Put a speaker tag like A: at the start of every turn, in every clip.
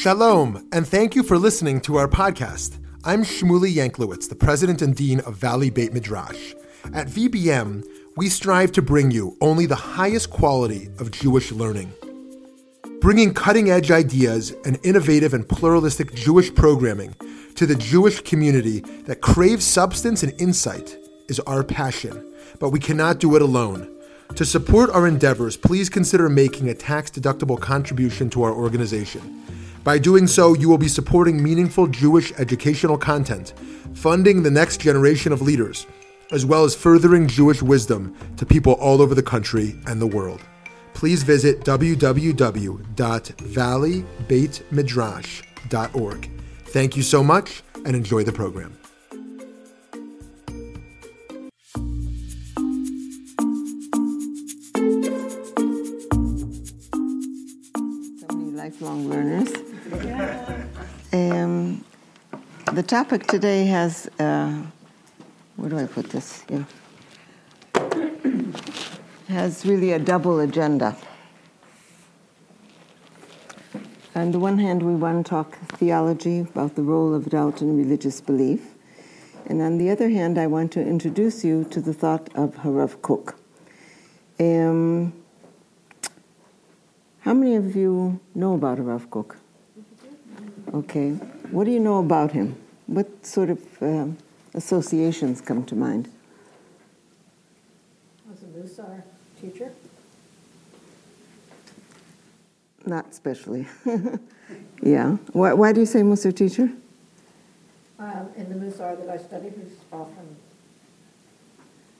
A: Shalom, and thank you for listening to our podcast. I'm Shmuley Yanklowitz, the president and dean of Valley Beit Midrash. At VBM, we strive to bring you only the highest quality of Jewish learning. Bringing cutting edge ideas and innovative and pluralistic Jewish programming to the Jewish community that craves substance and insight is our passion, but we cannot do it alone. To support our endeavors, please consider making a tax deductible contribution to our organization. By doing so, you will be supporting meaningful Jewish educational content, funding the next generation of leaders, as well as furthering Jewish wisdom to people all over the country and the world. Please visit www.valleybeitmidrash.org. Thank you so much and enjoy the program.
B: Lifelong learners. Um, the topic today has, uh, where do I put this? Yeah. Has really a double agenda. On the one hand, we want to talk theology about the role of doubt in religious belief. And on the other hand, I want to introduce you to the thought of Harav Kook. Um, how many of you know about Harav Kook? Okay. What do you know about him? What sort of um, associations come to mind?
C: Was a Musar teacher?
B: Not especially. yeah. Why, why do you say Musar teacher?
C: Um, in the Musar that I studied, who's often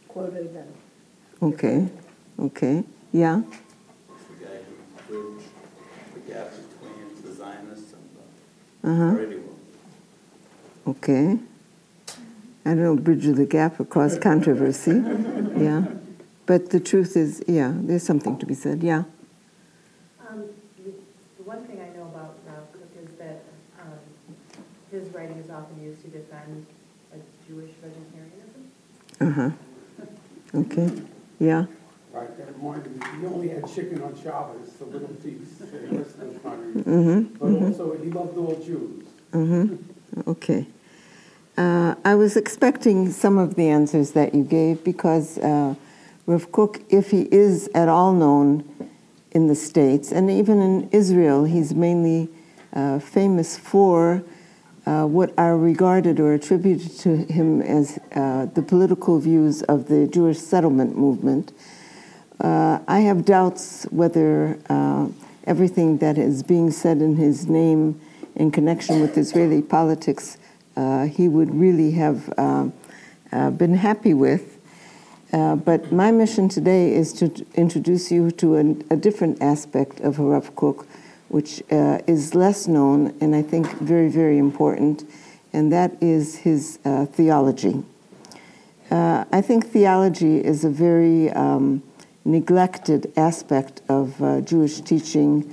C: quoted and.
B: Okay. Okay. Yeah.
D: The
B: Uh huh.
D: Haredi world.
B: Okay. I don't know, bridge the gap across controversy. Yeah. But the truth is, yeah, there's something to be said. Yeah.
E: Um, The the one thing I know about Rav Kook is that um, his writing is often used to defend a Jewish vegetarianism.
B: Uh huh. Okay. Yeah.
F: Right, that reminded me, he only had chicken on Shabbos, the little feast, the rest of the time.
B: Mm-hmm.
F: But also, he loved all Jews.
B: Mm-hmm. Okay. Uh, I was expecting some of the answers that you gave because uh, Rav Kook, if he is at all known in the States and even in Israel, he's mainly uh, famous for uh, what are regarded or attributed to him as uh, the political views of the Jewish settlement movement. Uh, I have doubts whether uh, everything that is being said in his name in connection with Israeli politics uh, he would really have uh, uh, been happy with. Uh, but my mission today is to introduce you to an, a different aspect of Harav Kook, which is less known and I think very, very important, and that is his theology. I think theology is a very um, neglected aspect of uh, Jewish teaching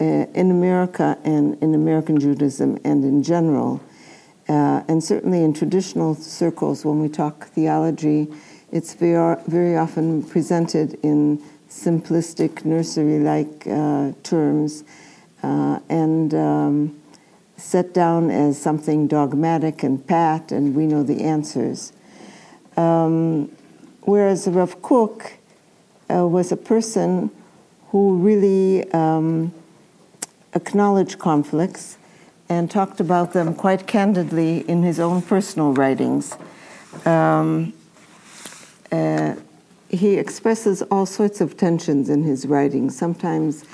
B: uh, in America and in American Judaism and in general. Uh, and certainly in traditional circles, when we talk theology, it's very, very often presented in simplistic, nursery like uh, terms uh, and um, set down as something dogmatic and pat, and we know the answers. Um, whereas Rav Kook uh, was a person who really um, acknowledged conflicts and talked about them quite candidly in his own personal writings. Um, uh, he expresses all sorts of tensions in his writings. Sometimes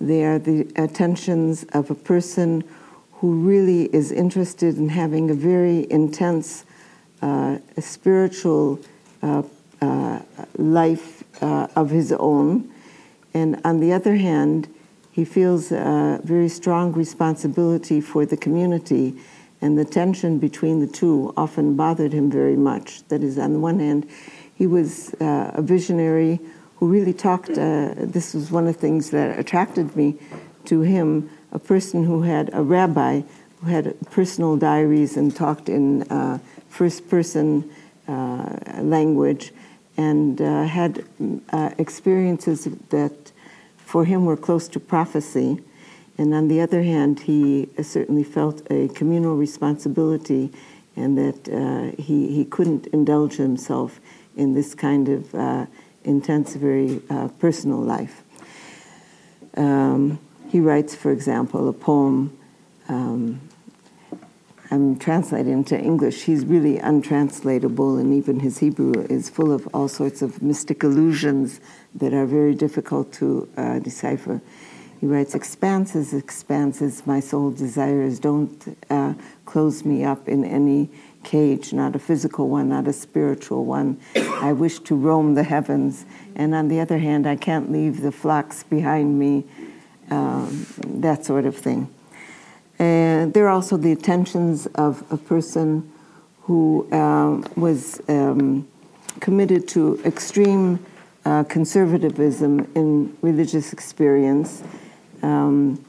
B: they are the uh, tensions of a person who really is interested in having a very intense uh, spiritual uh, uh, life uh, of his own. And on the other hand, he feels a very strong responsibility for the community, and the tension between the two often bothered him very much. That is, on the one hand, he was uh, a visionary who really talked. Uh, this was one of the things that attracted me to him a person who had a rabbi who had personal diaries and talked in uh, first person uh, language and uh, had uh, experiences that for him were close to prophecy. And on the other hand, he certainly felt a communal responsibility and that uh, he, he couldn't indulge himself in this kind of uh, intense, very uh, personal life. Um, he writes, for example, a poem. Um, I'm translating into English. He's really untranslatable, and even his Hebrew is full of all sorts of mystic illusions that are very difficult to uh, decipher. He writes, Expanses, expanses, my soul desires, don't uh, close me up in any cage, not a physical one, not a spiritual one. I wish to roam the heavens. And on the other hand, I can't leave the flocks behind me, um, that sort of thing. There are also the attentions of a person who um, was um, committed to extreme uh, conservatism in religious experience. Um,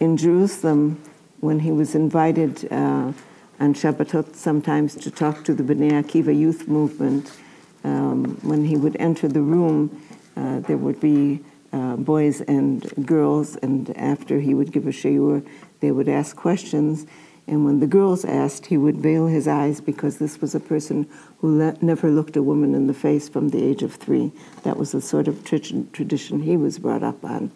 B: in Jerusalem, when he was invited uh, on Shabbatot sometimes to talk to the B'nai Akiva youth movement. Um, when he would enter the room, uh, there would be uh, boys and girls, and after he would give a shiur, they would ask questions. And when the girls asked, he would veil his eyes because this was a person who le- never looked a woman in the face from the age of three. That was the sort of tradition he was brought up on.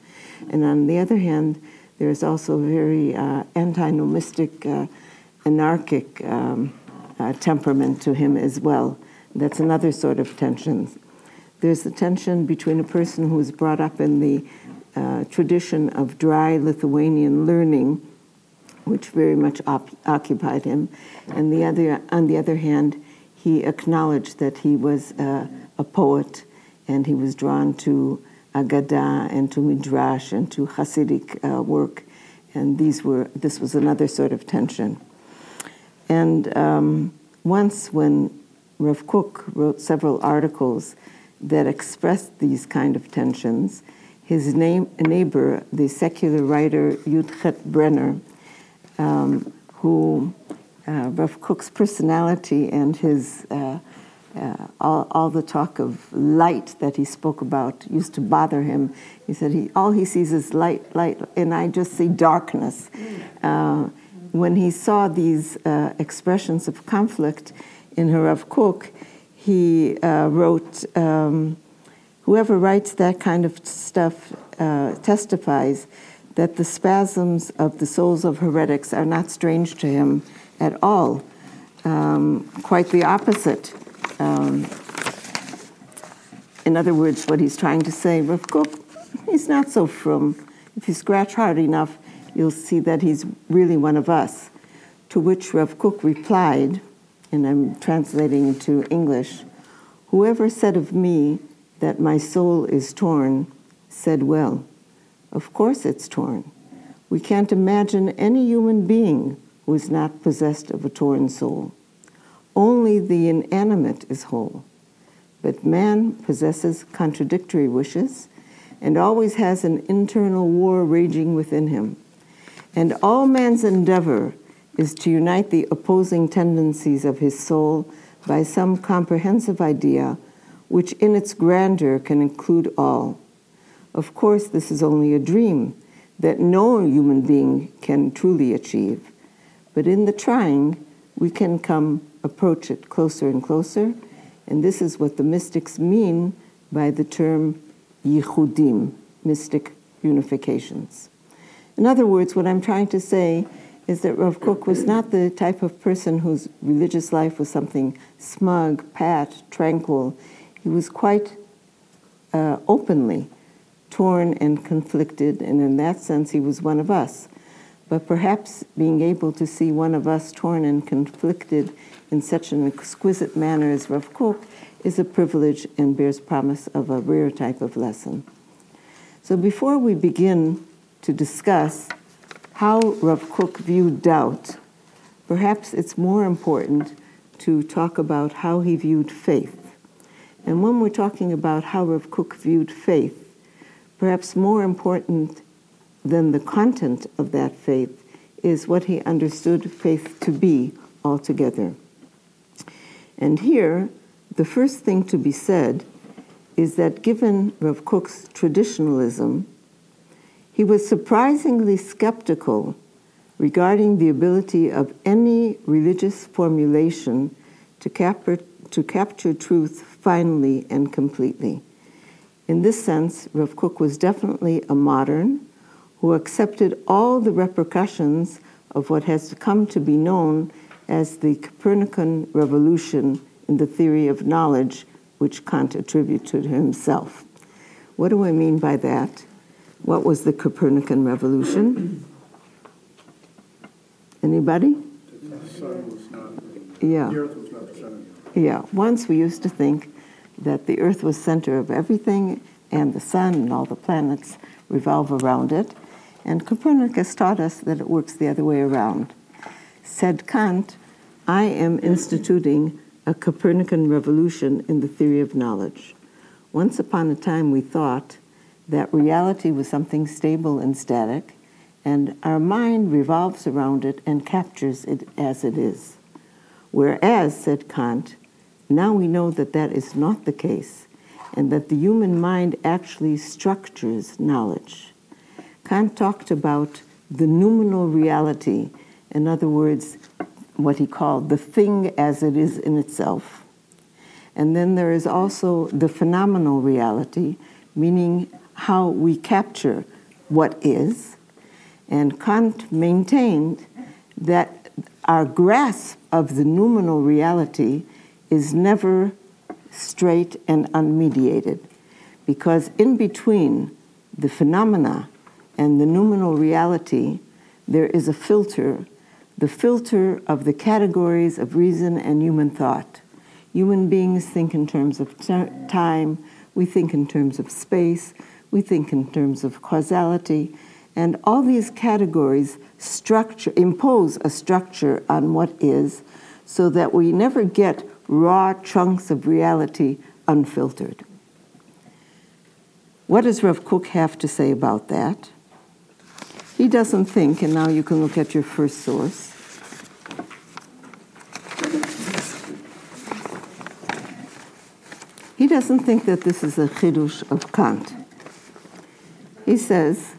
B: And on the other hand, there's also a very uh, anti-nomistic uh, anarchic um, uh, temperament to him as well. That's another sort of tension. There's the tension between a person who was brought up in the uh, tradition of dry Lithuanian learning, which very much op- occupied him, and the other, on the other hand, he acknowledged that he was uh, a poet, and he was drawn to Agadah and to Midrash and to Hasidic uh, work, and these were this was another sort of tension. And um, once, when Rav Kook wrote several articles that expressed these kind of tensions, his name, neighbor, the secular writer Yudchet Brenner, um, who uh, Rav Kook's personality and his uh, uh, all, all, the talk of light that he spoke about used to bother him. He said he all he sees is light, light, and I just see darkness. Uh, when he saw these uh, expressions of conflict in Harav Kook, he uh, wrote, um, Whoever writes that kind of stuff uh, testifies that the spasms of the souls of heretics are not strange to him at all. Um, quite the opposite. Um, in other words, what he's trying to say, Rav Kook, he's not so frum. If you scratch hard enough, you'll see that he's really one of us. To which Rav Kook replied, and I'm translating into English Whoever said of me that my soul is torn said well. Of course it's torn. We can't imagine any human being who is not possessed of a torn soul. Only the inanimate is whole. But man possesses contradictory wishes and always has an internal war raging within him. And all man's endeavor is to unite the opposing tendencies of his soul by some comprehensive idea which in its grandeur can include all. Of course, this is only a dream that no human being can truly achieve, but in the trying, we can come approach it closer and closer, and this is what the mystics mean by the term yichudim, mystic unifications. In other words, what I'm trying to say is that Rav Kook was not the type of person whose religious life was something smug, pat, tranquil. He was quite uh, openly torn and conflicted, and in that sense, he was one of us. But perhaps being able to see one of us torn and conflicted in such an exquisite manner as Rav Kook is a privilege and bears promise of a rare type of lesson. So before we begin to discuss how Rav Kook viewed doubt, perhaps it's more important to talk about how he viewed faith. And when we're talking about how Rav Kook viewed faith, perhaps more important than the content of that faith is what he understood faith to be altogether. And here, the first thing to be said is that given Rav Kook's traditionalism, He was surprisingly skeptical regarding the ability of any religious formulation to capture, to capture truth finally and completely. In this sense, Rav Kook was definitely a modern who accepted all the repercussions of what has come to be known as the Copernican revolution in the theory of knowledge, which Kant attributed to himself. What do I mean by that? What was the Copernican revolution? Anybody?
F: The sun was not,
B: Yeah.
F: the earth was not the center.
B: Yeah, once we used to think that the Earth was center of everything and the sun and all the planets revolve around it. And Copernicus taught us that it works the other way around. Said Kant, I am instituting a Copernican revolution in the theory of knowledge. Once upon a time, we thought that reality was something stable and static, and our mind revolves around it and captures it as it is. Whereas, said Kant, now we know that that is not the case, and that the human mind actually structures knowledge. Kant talked about the noumenal reality, in other words, what he called the thing as it is in itself. And then there is also the phenomenal reality, meaning how we capture what is. And Kant maintained that our grasp of the noumenal reality is never straight and unmediated, because in between the phenomena and the noumenal reality, there is a filter, the filter of the categories of reason and human thought. Human beings think in terms of t- time, we think in terms of space, we think in terms of causality, and all these categories structure impose a structure on what is so that we never get raw chunks of reality unfiltered. What does Rav Kook have to say about that? He doesn't think, and now you can look at your first source. He doesn't think that this is a chidush of Kant. He says,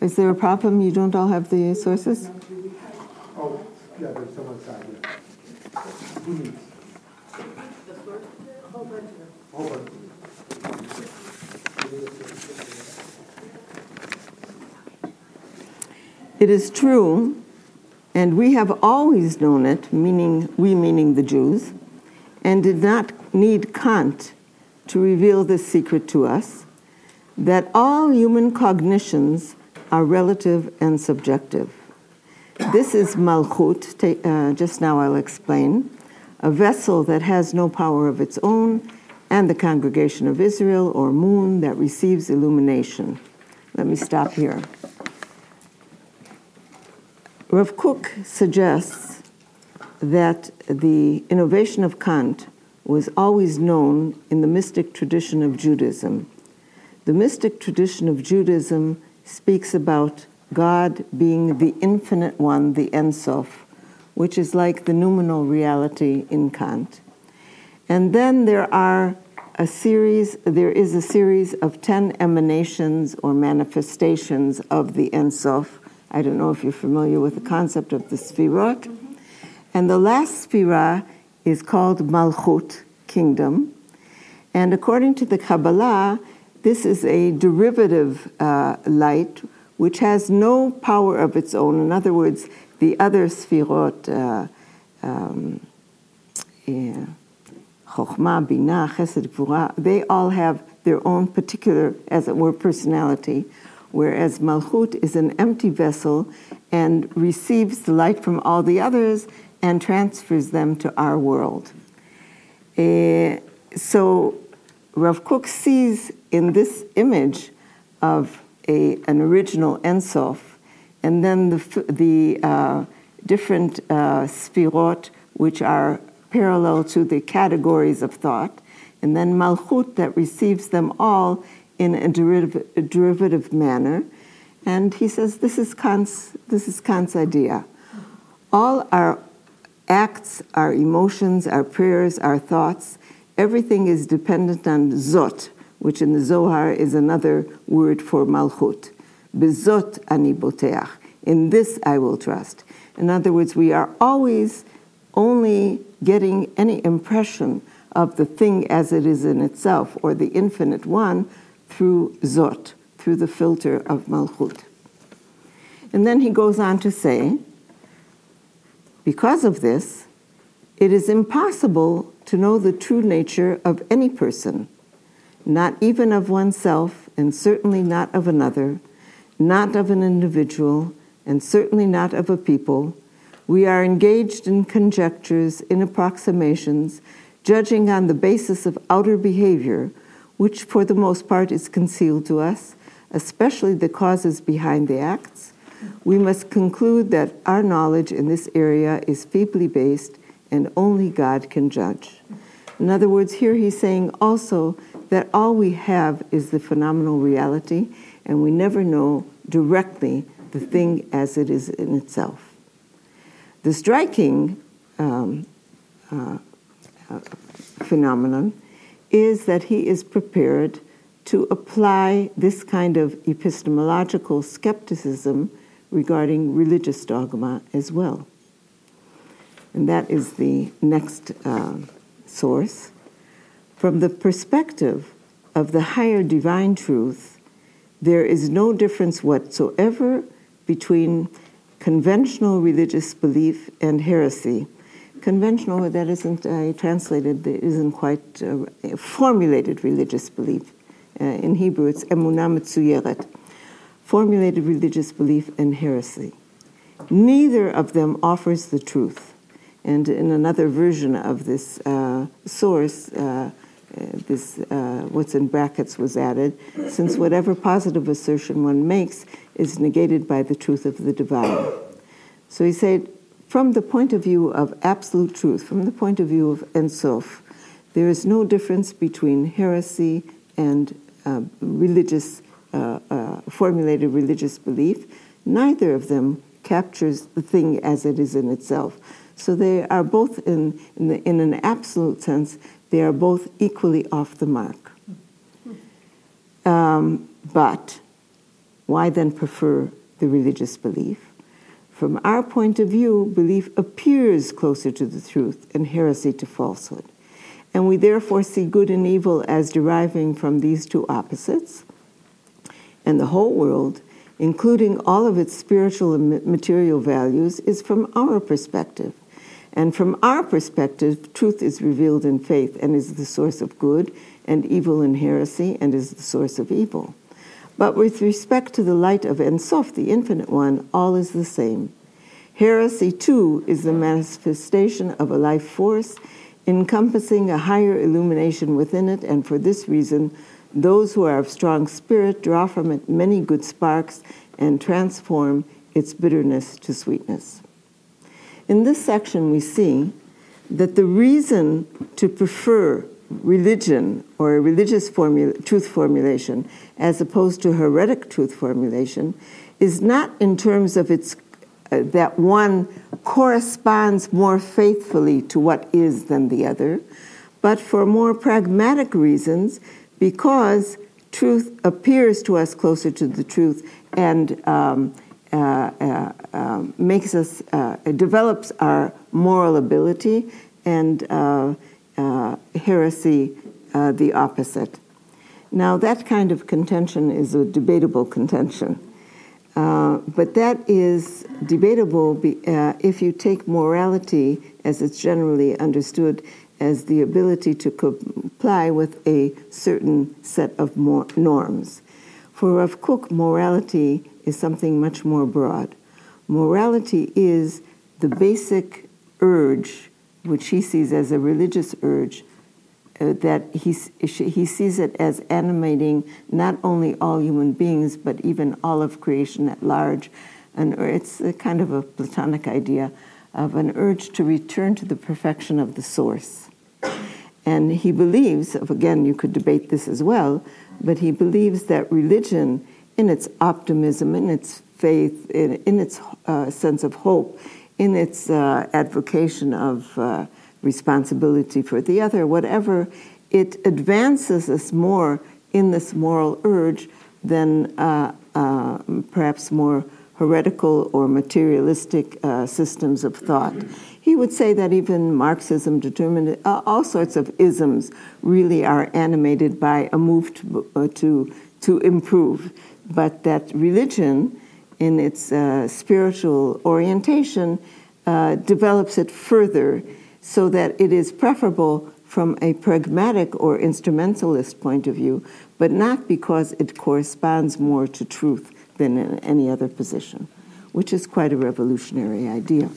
B: is there a problem? You don't all have the sources?
A: Oh, yeah, there's some outside, yeah. Hold on.
B: It is true, and we have always known it, meaning we meaning the Jews, and did not need Kant to reveal this secret to us, that all human cognitions are relative and subjective. This is Malchut, uh, just now I'll explain, a vessel that has no power of its own, and the congregation of Israel, or moon, that receives illumination. Let me stop here. Rav Kook suggests that the innovation of Kant was always known in the mystic tradition of Judaism. The mystic tradition of Judaism speaks about God being the infinite one, the Ein Sof, which is like the noumenal reality in Kant. And then there are a series, there is a series of 10 emanations or manifestations of the Ein. I don't know if you're familiar with the concept of the Sfirot. And the last Sphira is called Malchut, kingdom. And according to the Kabbalah, this is a derivative uh, light which has no power of its own. In other words, the other Sfirot, uh, um, Chokhmah, Binah, Chesed, Gvurah, they all have their own particular, as it were, personality, whereas Malchut is an empty vessel and receives the light from all the others and transfers them to our world. Uh, so Rav Kook sees in this image of a, an original Ein Sof, and then the, the uh, different uh, sfirot, which are parallel to the categories of thought, and then Malchut that receives them all in a derivative, a derivative manner. And he says this is Kant's, this is Kant's idea. All our acts, our emotions, our prayers, our thoughts, everything is dependent on Zot, which in the Zohar is another word for Malchut. Bezot ani boteach. In this I will trust. In other words, we are always only getting any impression of the thing as it is in itself, or the infinite one, through Zot, through the filter of Malchut. And then he goes on to say, because of this, it is impossible to know the true nature of any person, not even of oneself, and certainly not of another, not of an individual, and certainly not of a people. We are engaged in conjectures, in approximations, judging on the basis of outer behavior, which for the most part is concealed to us, especially the causes behind the acts. We must conclude that our knowledge in this area is feebly based and only God can judge. In other words, here he's saying also that all we have is the phenomenal reality, and we never know directly the thing as it is in itself. The striking um, uh, uh, phenomenon is that he is prepared to apply this kind of epistemological skepticism regarding religious dogma as well. And that is the next uh, source. From the perspective of the higher divine truth, there is no difference whatsoever between conventional religious belief and heresy. Conventional, that isn't uh, translated, isn't quite uh, formulated religious belief. Uh, in Hebrew, it's emunah mitzuyeret, formulated religious belief and heresy. Neither of them offers the truth. And in another version of this uh, source, uh, this uh, what's in brackets was added, since whatever positive assertion one makes is negated by the truth of the divine. So he said, from the point of view of absolute truth, from the point of view of Ein Sof, there is no difference between heresy and uh, religious, uh, uh, formulated religious belief. Neither of them captures the thing as it is in itself. So they are both, in, in, the, in an absolute sense, they are both equally off the mark. Um, but why then prefer the religious belief? From our point of view, belief appears closer to the truth and heresy to falsehood. And we therefore see good and evil as deriving from these two opposites. And the whole world, including all of its spiritual and material values, is from our perspective. And from our perspective, truth is revealed in faith and is the source of good, and evil in heresy and is the source of evil. But with respect to the light of Ein Sof, the infinite one, all is the same. Heresy, too, is the manifestation of a life force encompassing a higher illumination within it, and for this reason, those who are of strong spirit draw from it many good sparks and transform its bitterness to sweetness. In this section, we see that the reason to prefer religion or a religious formula, truth formulation as opposed to heretic truth formulation is not in terms of its uh, that one corresponds more faithfully to what is than the other, but for more pragmatic reasons because truth appears to us closer to the truth and um, makes us, uh, develops our moral ability, and uh, uh, heresy the opposite. Now, that kind of contention is a debatable contention. Uh, but that is debatable be, uh, if you take morality, as it's generally understood, as the ability to comply with a certain set of norms. For Rav Kook, morality is something much more broad. Morality is the basic urge, which he sees as a religious urge, uh, that he, he sees it as animating not only all human beings, but even all of creation at large. And it's a kind of a Platonic idea of an urge to return to the perfection of the source. And he believes, again, you could debate this as well, but he believes that religion in its optimism, in its faith, in, in its uh, sense of hope, in its uh, advocation of uh, responsibility for the other, whatever, it advances us more in this moral urge than uh, uh, perhaps more heretical or materialistic uh, systems of thought. He would say that even Marxism, determined all sorts of isms, really are animated by a move to, to, to improve, but that religion, in its uh, spiritual orientation, uh, develops it further so that it is preferable from a pragmatic or instrumentalist point of view, but not because it corresponds more to truth than in any other position, which is quite a revolutionary idea.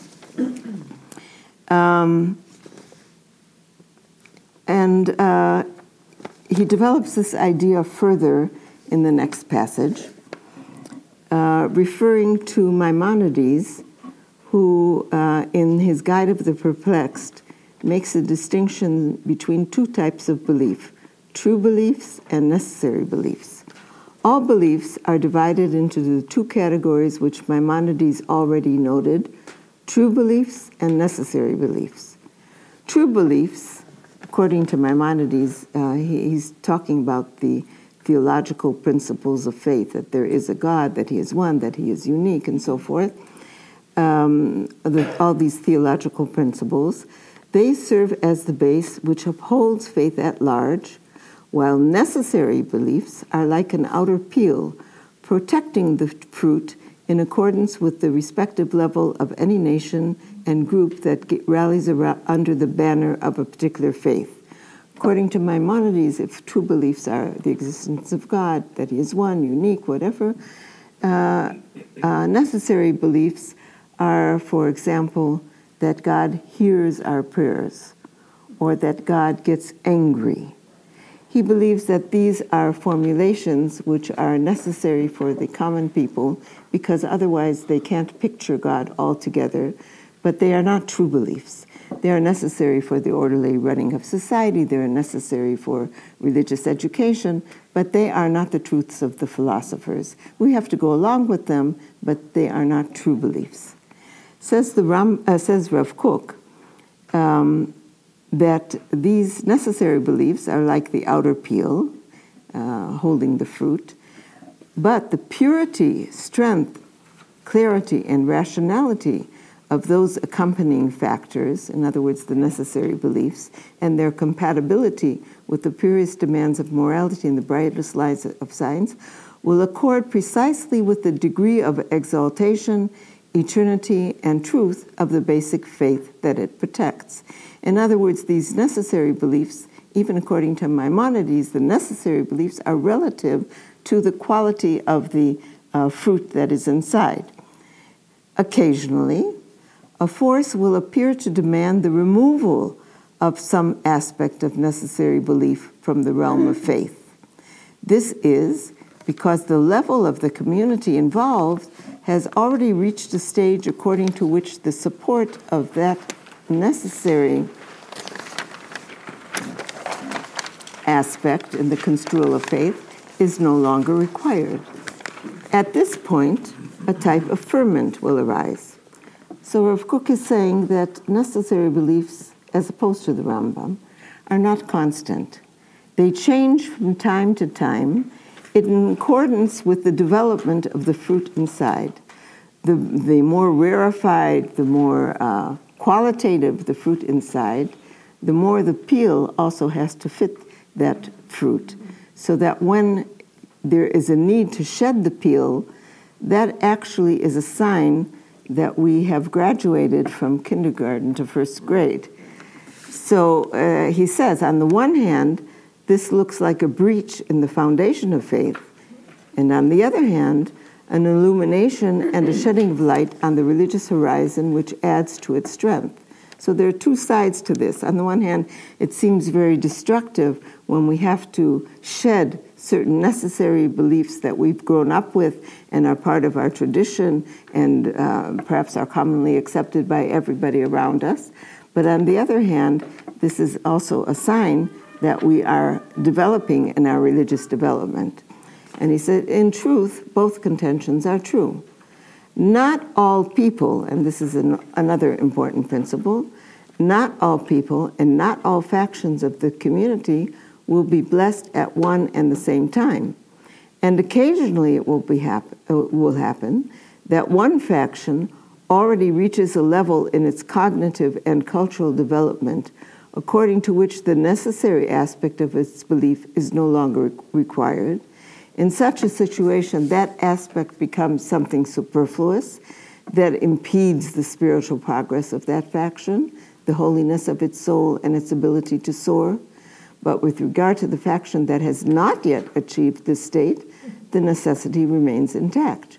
B: Um, and uh, he develops this idea further in the next passage, uh, referring to Maimonides, who, uh, in his Guide of the Perplexed, makes a distinction between two types of belief true beliefs and necessary beliefs. All beliefs are divided into the two categories which Maimonides already noted true beliefs and necessary beliefs. True beliefs, according to Maimonides, uh, he, he's talking about the theological principles of faith that there is a God, that He is one, that He is unique, and so forth. Um, the, all these theological principles, they serve as the base which upholds faith at large, while necessary beliefs are like an outer peel, protecting the fruit in accordance with the respective level of any nation and group that rallies around, under the banner of a particular faith. According to Maimonides, if true beliefs are the existence of God, that He is one, unique, whatever, uh, uh, necessary beliefs are, for example, that God hears our prayers or that God gets angry. He believes that these are formulations which are necessary for the common people because otherwise they can't picture God altogether, but they are not true beliefs. They are necessary for the orderly running of society, they are necessary for religious education, but they are not the truths of the philosophers. We have to go along with them, but they are not true beliefs. Says, the Ram, uh, says Rav Kook um, that these necessary beliefs are like the outer peel, uh, holding the fruit, but the purity, strength, clarity, and rationality of those accompanying factors, in other words, the necessary beliefs, and their compatibility with the purest demands of morality and the brightest lights of science, will accord precisely with the degree of exaltation, eternity, and truth of the basic faith that it protects. In other words, these necessary beliefs, even according to Maimonides, the necessary beliefs are relative to the quality of the uh, fruit that is inside. Occasionally, a force will appear to demand the removal of some aspect of necessary belief from the realm of hmm. faith. This is because the level of the community involved has already reached a stage according to which the support of that necessary aspect in the construal of faith is no longer required. At this point, a type of ferment will arise. So Rav Kook is saying that necessary beliefs, as opposed to the Rambam, are not constant. They change from time to time in accordance with the development of the fruit inside. The, the more rarefied, the more uh, qualitative the fruit inside, the more the peel also has to fit that fruit. So that when there is a need to shed the peel, that actually is a sign that we have graduated from kindergarten to first grade. So uh, he says, on the one hand, this looks like a breach in the foundation of faith, and on the other hand, an illumination and a shedding of light on the religious horizon which adds to its strength. So there are two sides to this. On the one hand, it seems very destructive when we have to shed certain necessary beliefs that we've grown up with and are part of our tradition and uh, perhaps are commonly accepted by everybody around us. But on the other hand, this is also a sign that we are developing in our religious development. And he said, in truth, both contentions are true. Not all people, and this is an, another important principle, not all people and not all factions of the community will be blessed at one and the same time. And occasionally it will, be hap- uh, will happen that one faction already reaches a level in its cognitive and cultural development according to which the necessary aspect of its belief is no longer required. In such a situation, that aspect becomes something superfluous that impedes the spiritual progress of that faction, the holiness of its soul, and its ability to soar. But with regard to the faction that has not yet achieved this state, the necessity remains intact.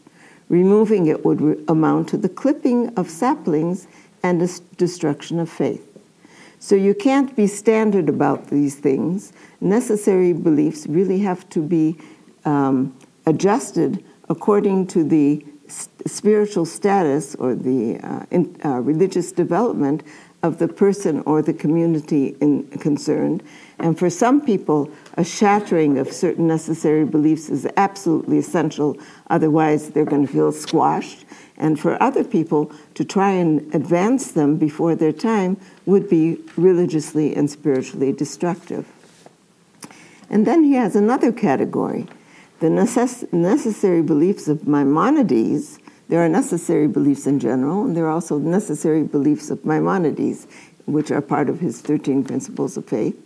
B: Removing it would re- amount to the clipping of saplings and the destruction of faith. So you can't be standard about these things. Necessary beliefs really have to be um, adjusted according to the spiritual status or the uh, in, uh, religious development of the person or the community in, concerned. And for some people, a shattering of certain necessary beliefs is absolutely essential, otherwise, they're going to feel squashed. And for other people, to try and advance them before their time would be religiously and spiritually destructive. And then he has another category the necess- necessary beliefs of Maimonides. There are necessary beliefs in general, and there are also necessary beliefs of Maimonides, which are part of his 13 principles of faith.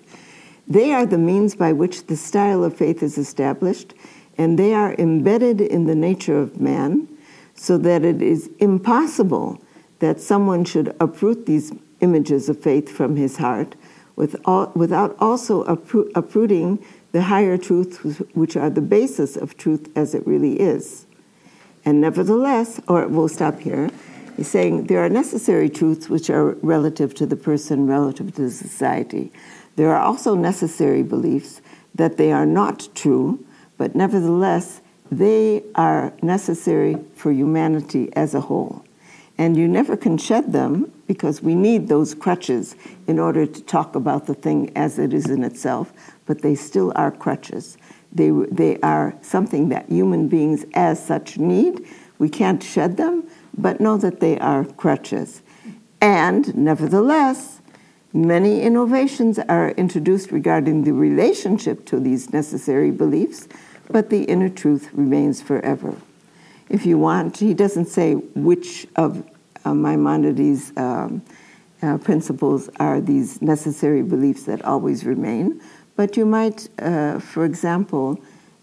B: They are the means by which the style of faith is established, and they are embedded in the nature of man, so that it is impossible that someone should uproot these images of faith from his heart without also uprooting the higher truths, which are the basis of truth as it really is. And nevertheless, or we'll stop here, he's saying there are necessary truths which are relative to the person, relative to the society. There are also necessary beliefs that they are not true, but nevertheless, they are necessary for humanity as a whole. And you never can shed them because we need those crutches in order to talk about the thing as it is in itself, but they still are crutches. They, they are something that human beings as such need. We can't shed them, but know that they are crutches. And nevertheless, many innovations are introduced regarding the relationship to these necessary beliefs, but the inner truth remains forever if you want. He doesn't say which of uh, Maimonides' um, uh, principles are these necessary beliefs that always remain, but you might, uh, for example,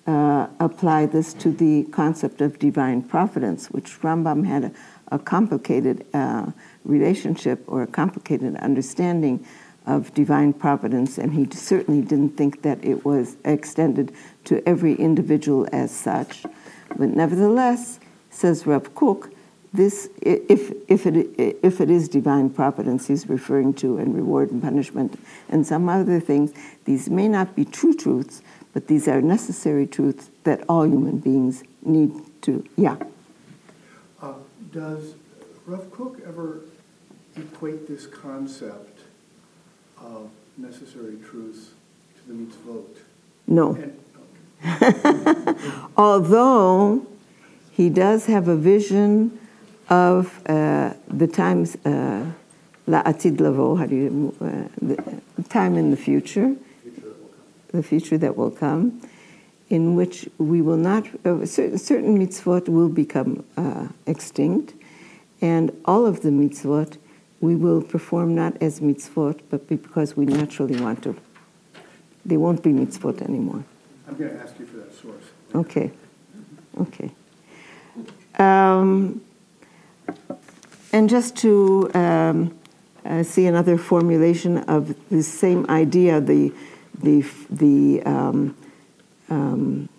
B: uh, apply this to the concept of divine providence, which Rambam had a, a complicated uh, relationship or a complicated understanding of divine providence, and he certainly didn't think that it was extended to every individual as such. But nevertheless, says Rav Kook, this, if, if, it, if it is divine providence he's referring to, and reward and punishment, and some other things, these may not be true truths, but these are necessary truths that all human beings need to, yeah.
G: Uh, does Rav Kook ever equate this concept of necessary truth to the mitzvot?
B: No.
G: And.
B: Although he does have a vision of uh, the times uh, la'atid lavo, how do you, uh, the time in the future, the future that will come, in which we will not, uh, certain, certain mitzvot will become uh, extinct, and all of the mitzvot we will perform not as mitzvot, but because we naturally want to. They won't be mitzvot anymore.
G: I'm going to ask you for that source.
B: Okay. Okay. Um, and just to um, uh, see another formulation of the same idea, the, the, the um, um,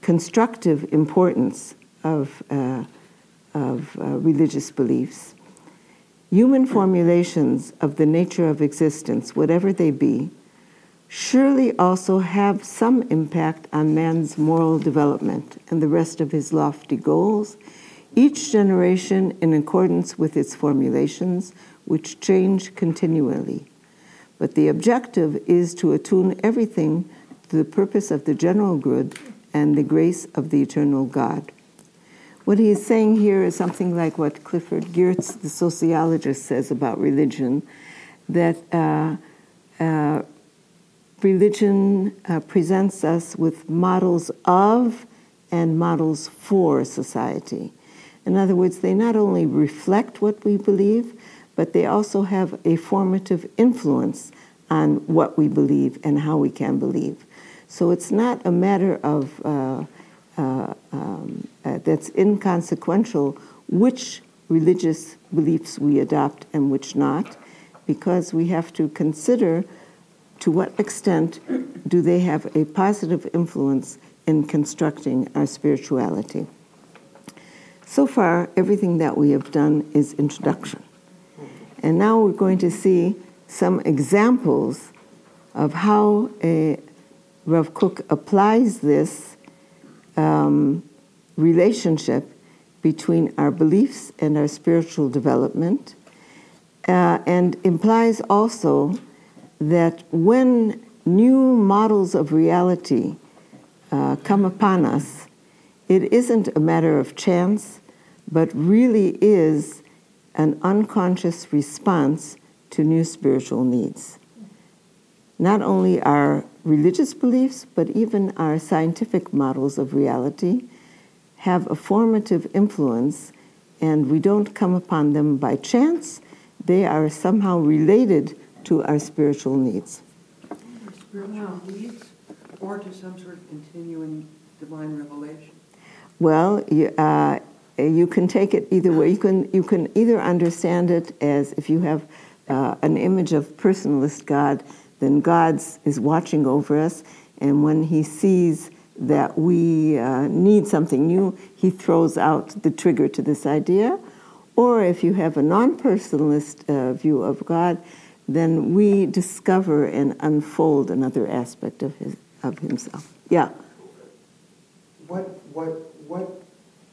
B: constructive importance of, uh, of uh, religious beliefs. Human formulations of the nature of existence, whatever they be, surely also have some impact on man's moral development and the rest of his lofty goals each generation in accordance with its formulations, which change continually. But the objective is to attune everything to the purpose of the general good and the grace of the eternal God. What he is saying here is something like what Clifford Geertz, the sociologist, says about religion that uh, uh, religion uh, presents us with models of and models for society. In other words, they not only reflect what we believe, but they also have a formative influence on what we believe and how we can believe. So it's not a matter of uh, um, uh, that's inconsequential which religious beliefs we adopt and which not, because we have to consider to what extent do they have a positive influence in constructing our spirituality. So far, everything that we have done is introduction. And now we're going to see some examples of how a Rav Kook applies this um, relationship between our beliefs and our spiritual development, uh, and implies also that when new models of reality uh, come upon us, it isn't a matter of chance, but really is an unconscious response to new spiritual needs. Not only our religious beliefs, but even our scientific models of reality have a formative influence, and we don't come upon them by chance. They are somehow related to our spiritual needs.
H: Spiritual needs, or to some sort of continuing divine revelation?
B: Well, you, uh, you can take it either way. You can, you can either understand it as if you have uh, an image of personalist God, then God is watching over us, and when He sees that we uh, need something new, He throws out the trigger to this idea. Or if you have a non personalist uh, view of God, then we discover and unfold another aspect of, his, of Himself. Yeah.
A: What, what, what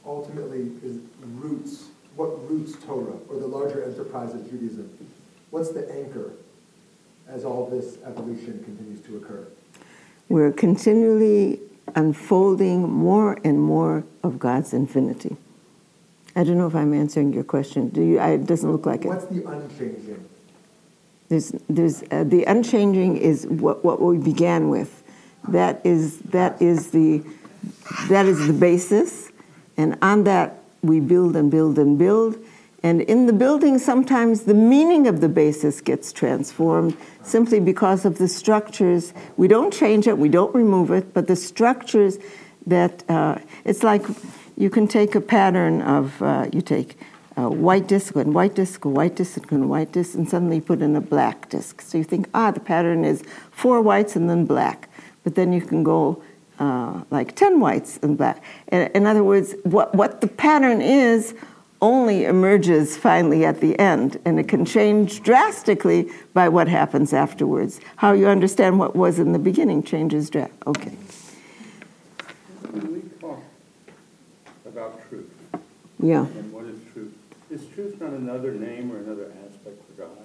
A: ultimately is roots, what roots Torah or the larger enterprise of Judaism? What's the anchor as all this evolution continues to occur?
B: We're continually unfolding more and more of God's infinity. I don't know if I'm answering your question. Do you? I, it doesn't look like
A: What's
B: it.
A: What's the unchanging?
B: There's, there's, uh, the unchanging is what, what we began with. That is, that is the, that is the basis, and on that we build and build and build. And in the building, sometimes the meaning of the basis gets transformed simply because of the structures. We don't change it, we don't remove it, but the structures that uh, it's like you can take a pattern of, uh, you take a white disc and white disc, white disc and white disc, and suddenly you put in a black disc. So you think, ah, the pattern is four whites and then black. But then you can go uh, like 10 whites and black. In other words, what, what the pattern is only emerges finally at the end, and it can change drastically by what happens afterwards. How you understand what was in the beginning changes drastically. Okay.
I: When we talk about truth,
B: Yeah.
I: and what is truth, is truth not another name or another aspect for God?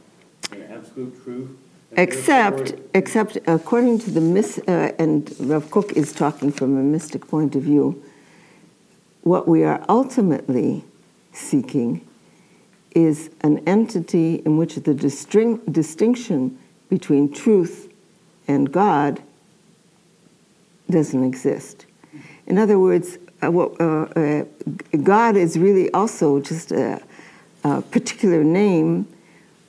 I: An absolute truth?
B: Except, except according to the mis, uh, and Rav Kook is talking from a mystic point of view, what we are ultimately seeking is an entity in which the distin- distinction between truth and God doesn't exist. In other words, uh, what, uh, uh, God is really also just a, a particular name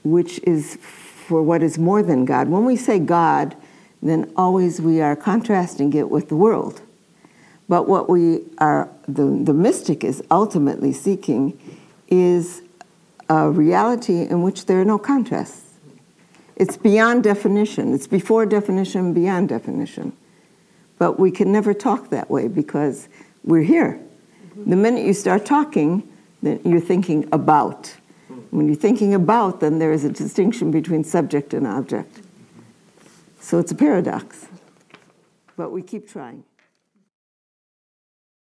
B: which is for what is more than God. When we say God, then always we are contrasting it with the world. But what we are, the, the mystic is ultimately seeking is a reality in which there are no contrasts. It's beyond definition, it's before definition, beyond definition. But we can never talk that way because we're here. The minute you start talking, then you're thinking about. When you're thinking about, then there is a distinction between subject and object. So it's a paradox. But we keep trying.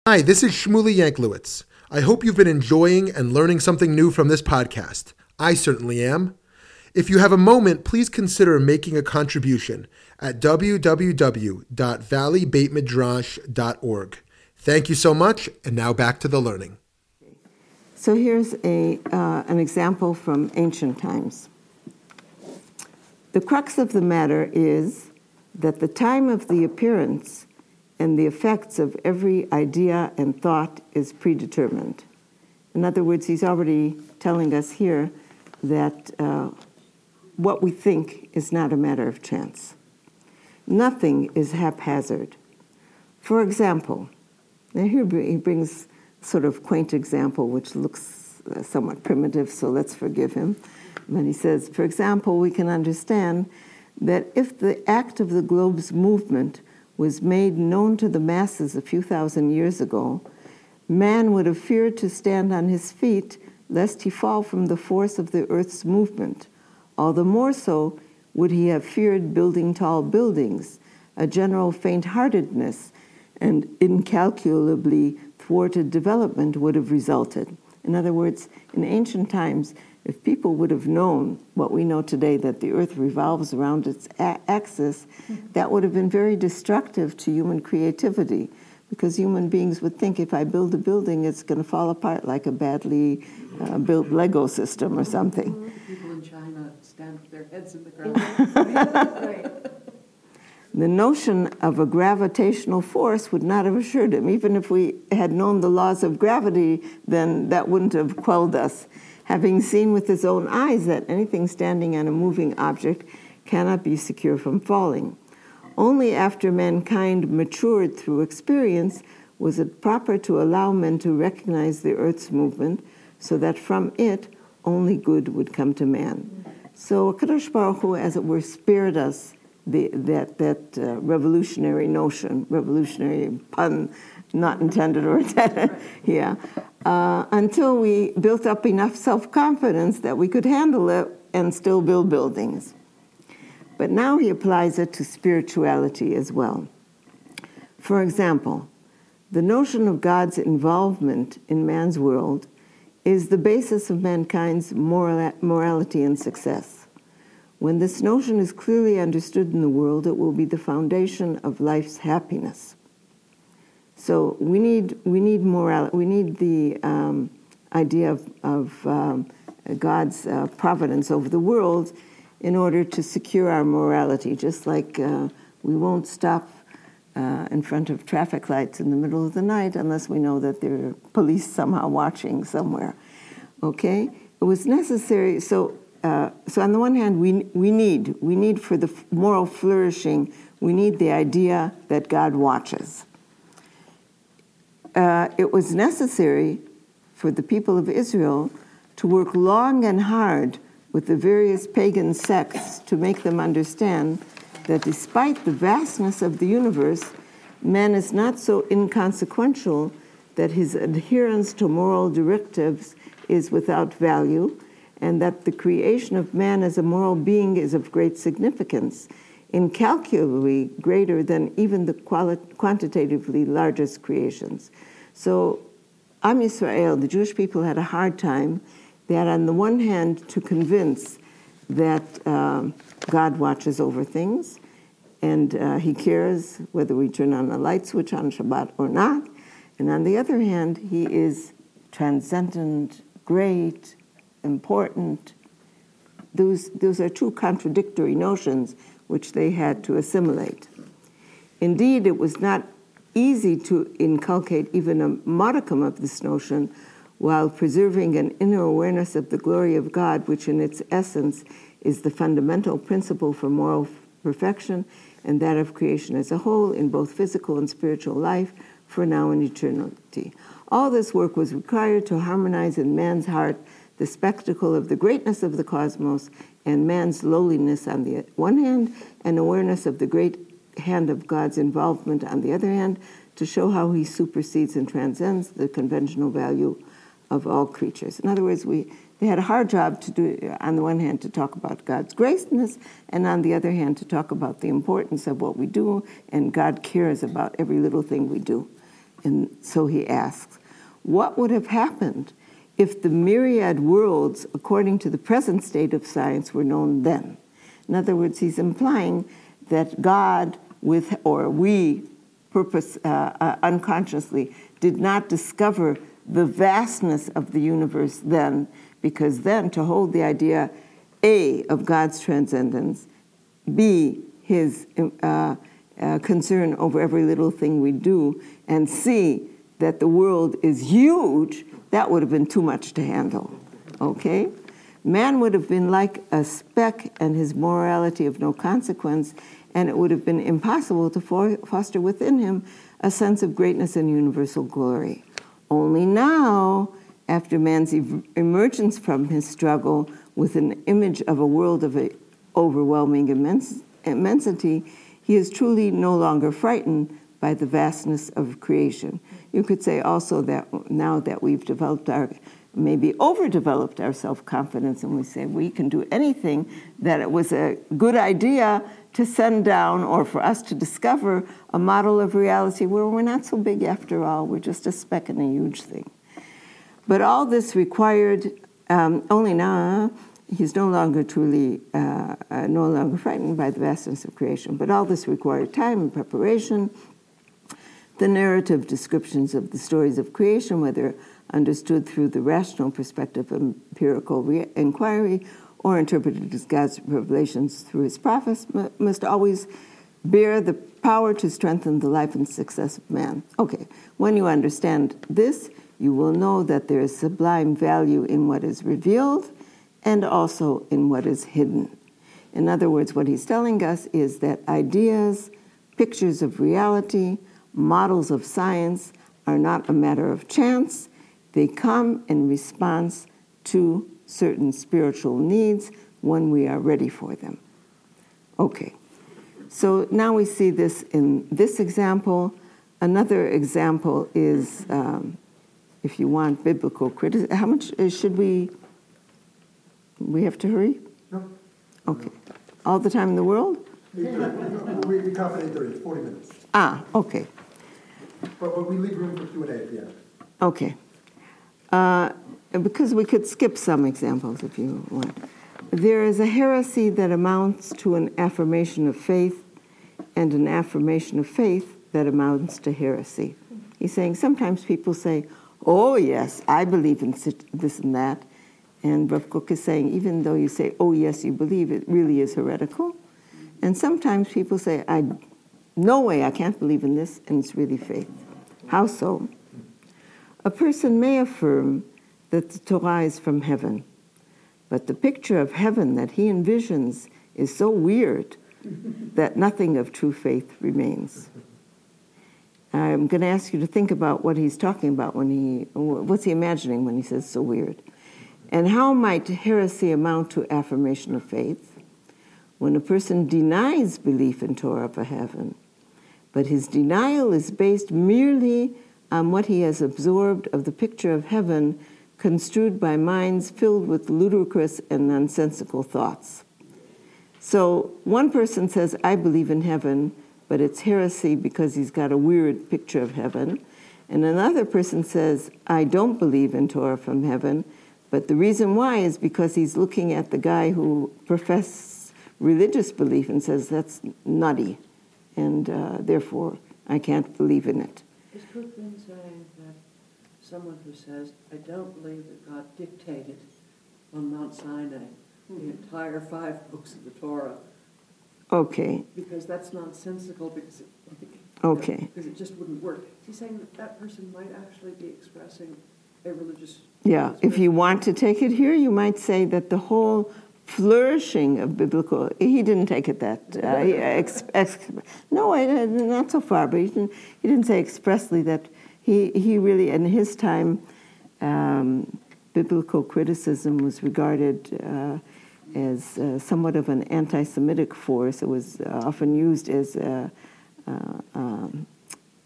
A: Hi, this is Shmuley Yanklowitz. I hope you've been enjoying and learning something new from this podcast. I certainly am. If you have a moment, please consider making a contribution at www.valleybeitmidrash.org. Thank you so much, and now back to the learning.
B: So here's a, uh, an example from ancient times. The crux of the matter is that the time of the appearance and the effects of every idea and thought is predetermined. In other words, he's already telling us here that uh, what we think is not a matter of chance. Nothing is haphazard. For example, now here he brings sort of quaint example which looks uh, somewhat primitive, so let's forgive him. But he says, for example, we can understand that if the act of the globe's movement was made known to the masses a few thousand years ago, man would have feared to stand on his feet lest he fall from the force of the earth's movement. All the more so would he have feared building tall buildings. A general faint heartedness and incalculably thwarted development would have resulted. In other words, in ancient times, if people would have known what we know today, that the earth revolves around its a- axis, that would have been very destructive to human creativity because human beings would think if I build a building, it's going to fall apart like a badly uh, built Lego system or something.
H: People in China stand with their heads in the ground.
B: The notion of a gravitational force would not have assured him. Even if we had known the laws of gravity, then that wouldn't have quelled us having seen with his own eyes that anything standing on a moving object cannot be secure from falling. Only after mankind matured through experience was it proper to allow men to recognize the earth's movement so that from it only good would come to man. So Kadosh Baruch Hu, as it were, spared us the, that, that uh, revolutionary notion, revolutionary pun not intended or intended, yeah, uh, until we built up enough self confidence that we could handle it and still build buildings. But now he applies it to spirituality as well. For example, the notion of God's involvement in man's world is the basis of mankind's moral, morality and success. When this notion is clearly understood in the world, it will be the foundation of life's happiness. So we need we need morality. We need the um, idea of, of um, God's uh, providence over the world in order to secure our morality. Just like uh, we won't stop uh, in front of traffic lights in the middle of the night unless we know that there are police somehow watching somewhere. Okay, it was necessary. So. Uh, so on the one hand, we, we need we need for the moral flourishing, we need the idea that God watches uh, it was necessary for the people of Israel to work long and hard with the various pagan sects to make them understand that despite the vastness of the universe, man is not so inconsequential that his adherence to moral directives is without value, and that the creation of man as a moral being is of great significance, incalculably greater than even the quantitatively largest creations. So, Am Yisrael, the Jewish people, had a hard time. They had, on the one hand, to convince that um, God watches over things and uh, He cares whether we turn on a light switch on Shabbat or not. And on the other hand, He is transcendent, great, important. Those, those are two contradictory notions which they had to assimilate. Indeed, it was not easy to inculcate even a modicum of this notion while preserving an inner awareness of the glory of God, which in its essence is the fundamental principle for moral perfection and that of creation as a whole in both physical and spiritual life for now and eternity. All this work was required to harmonize in man's heart the spectacle of the greatness of the cosmos and man's lowliness on the one hand, and awareness of the great hand of God's involvement, on the other hand, to show how he supersedes and transcends the conventional value of all creatures. In other words, we they had a hard job to do, on the one hand, to talk about God's graciousness, and on the other hand, to talk about the importance of what we do, and God cares about every little thing we do. And so he asks, what would have happened if the myriad worlds, according to the present state of science, were known then? In other words, he's implying that God with, or we purpose uh, uh, unconsciously did not discover the vastness of the universe then, because then to hold the idea A of God's transcendence, B his uh, uh, concern over every little thing we do and see that the world is huge, that would have been too much to handle. Okay? Man would have been like a speck and his morality of no consequence, and it would have been impossible to for- foster within him a sense of greatness and universal glory. Only now, after man's ev- emergence from his struggle with an image of a world of a overwhelming immense- immensity, he is truly no longer frightened by the vastness of creation. You could say also that now that we've developed our, maybe overdeveloped our self confidence, and we say we can do anything, that it was a good idea to send down or for us to discover a model of reality where we're not so big after all, we're just a speck in a huge thing. But all this required um, only now he's no longer truly, uh, uh, no longer frightened by the vastness of creation. But all this required time and preparation. The narrative descriptions of the stories of creation, whether understood through the rational perspective of empirical re- inquiry or interpreted as God's revelations through his prophets, m- must always bear the power to strengthen the life and success of man. Okay, when you understand this, you will know that there is sublime value in what is revealed and also in what is hidden. In other words, what he's telling us is that ideas, pictures of reality, models of science are not a matter of chance. They come in response to certain spiritual needs when we are ready for them. Okay, so now we see this in this example. Another example is, um, if you want biblical criticism, how much uh, should we? We have to hurry?
A: No.
B: Okay. All the time in the world?
A: We, count at 8:30, 40 minutes.
B: Ah, okay.
A: But, but we leave room for Q&A at the end.
B: Okay. Uh, because we could skip some examples if you want. There is a heresy that amounts to an affirmation of faith and an affirmation of faith that amounts to heresy. He's saying sometimes people say, Oh, yes, I believe in this and that. And Rav Kook is saying, even though you say, Oh, yes, you believe, it really is heretical. And sometimes people say, I, No way, I can't believe in this, and it's really faith. How so? A person may affirm that the Torah is from heaven, but the picture of heaven that he envisions is so weird that nothing of true faith remains. I'm going to ask you to think about what he's talking about when he, what's he imagining when he says so weird? And how might heresy amount to affirmation of faith? When a person denies belief in Torah for heaven, but his denial is based merely on what he has absorbed of the picture of heaven construed by minds filled with ludicrous and nonsensical thoughts. So one person says, I believe in heaven, but it's heresy because he's got a weird picture of heaven. And another person says, I don't believe in Torah from heaven, but the reason why is because he's looking at the guy who professes religious belief and says, that's nutty, and uh, therefore I can't believe in it.
H: Is Kook saying that someone who says, I don't believe that God dictated on Mount Sinai the entire five books of the Torah,
B: Okay,
H: because that's nonsensical, because it,
B: okay.
H: because it just wouldn't work. Is he saying that that person might actually be expressing a religious?
B: Yeah, if you want to take it here, you might say that the whole flourishing of biblical, he didn't take it that, uh, ex, ex, no, I- not so far, but he didn't, he didn't say expressly that he, he really, in his time, um, biblical criticism was regarded uh, as uh, somewhat of an anti Semitic force. It was uh, often used as a, uh, um,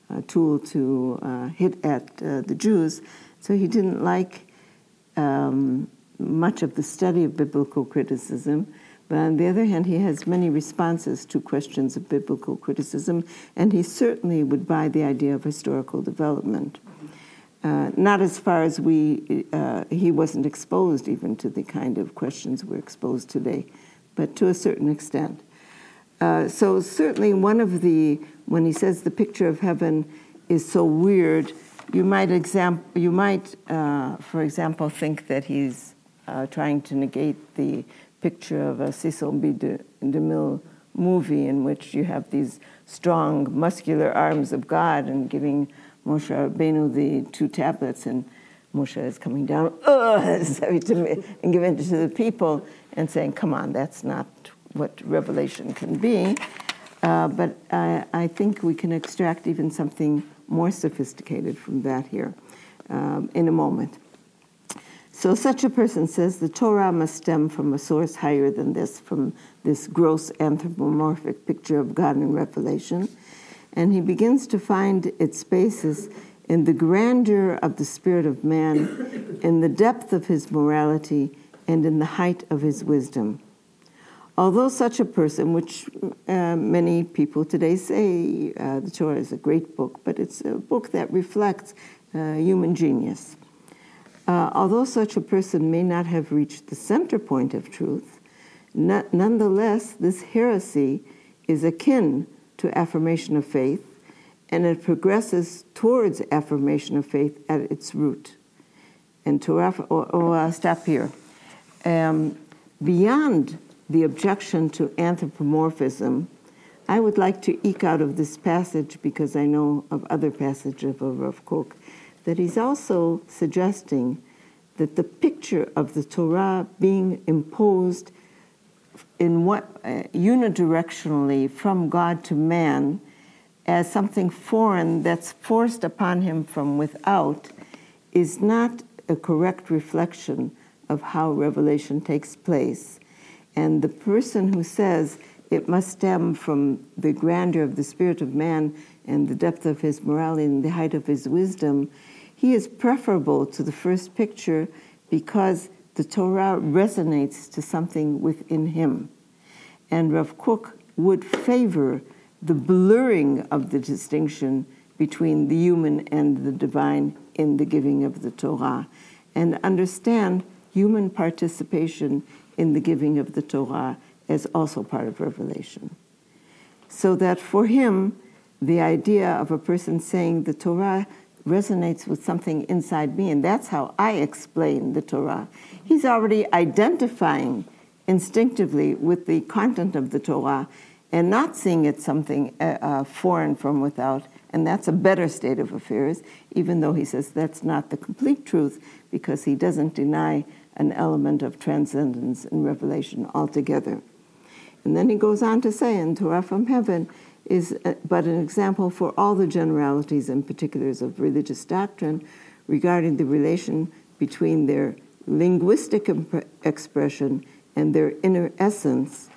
B: a tool to uh, hit at uh, the Jews. So he didn't like um, much of the study of biblical criticism. But on the other hand, he has many responses to questions of biblical criticism, and he certainly would buy the idea of historical development. Uh, not as far as we, uh, he wasn't exposed even to the kind of questions we're exposed today, but to a certain extent. Uh, so certainly one of the, when he says the picture of heaven is so weird, you might, exam- you might uh, for example, think that he's uh, trying to negate the picture of a Cecil B. De, DeMille movie in which you have these strong, muscular arms of God and giving Moshe Rabbeinu the two tablets, and Moshe is coming down and giving it to the people and saying, "Come on, that's not what revelation can be." Uh, but I, I think we can extract even something more sophisticated from that here um, in a moment. So, such a person says the Torah must stem from a source higher than this, from this gross anthropomorphic picture of God in Revelation. And he begins to find its basis in the grandeur of the spirit of man, in the depth of his morality, and in the height of his wisdom. Although such a person, which uh, many people today say uh, the Torah is a great book, but it's a book that reflects uh, human genius. Uh, although such a person may not have reached the center point of truth, nonetheless, this heresy is akin to affirmation of faith, and it progresses towards affirmation of faith at its root. And to or, or I'll stop here. Um, beyond the objection to anthropomorphism, I would like to eke out of this passage, because I know of other passages of Rav Kook, that he's also suggesting that the picture of the Torah being imposed in what uh, unidirectionally from God to man as something foreign that's forced upon him from without is not a correct reflection of how revelation takes place. And the person who says it must stem from the grandeur of the spirit of man and the depth of his morality and the height of his wisdom he is preferable to the first picture because the Torah resonates to something within him. And Rav Kook would favor the blurring of the distinction between the human and the divine in the giving of the Torah and understand human participation in the giving of the Torah as also part of revelation. So that for him, the idea of a person saying the Torah resonates with something inside me, and that's how I explain the Torah. He's already identifying instinctively with the content of the Torah and not seeing it something uh, uh, foreign from without, and that's a better state of affairs, even though he says that's not the complete truth because he doesn't deny an element of transcendence and revelation altogether. And then he goes on to say in Torah from heaven, is uh, but an example for all the generalities and particulars of religious doctrine regarding the relation between their linguistic expression and their inner essence,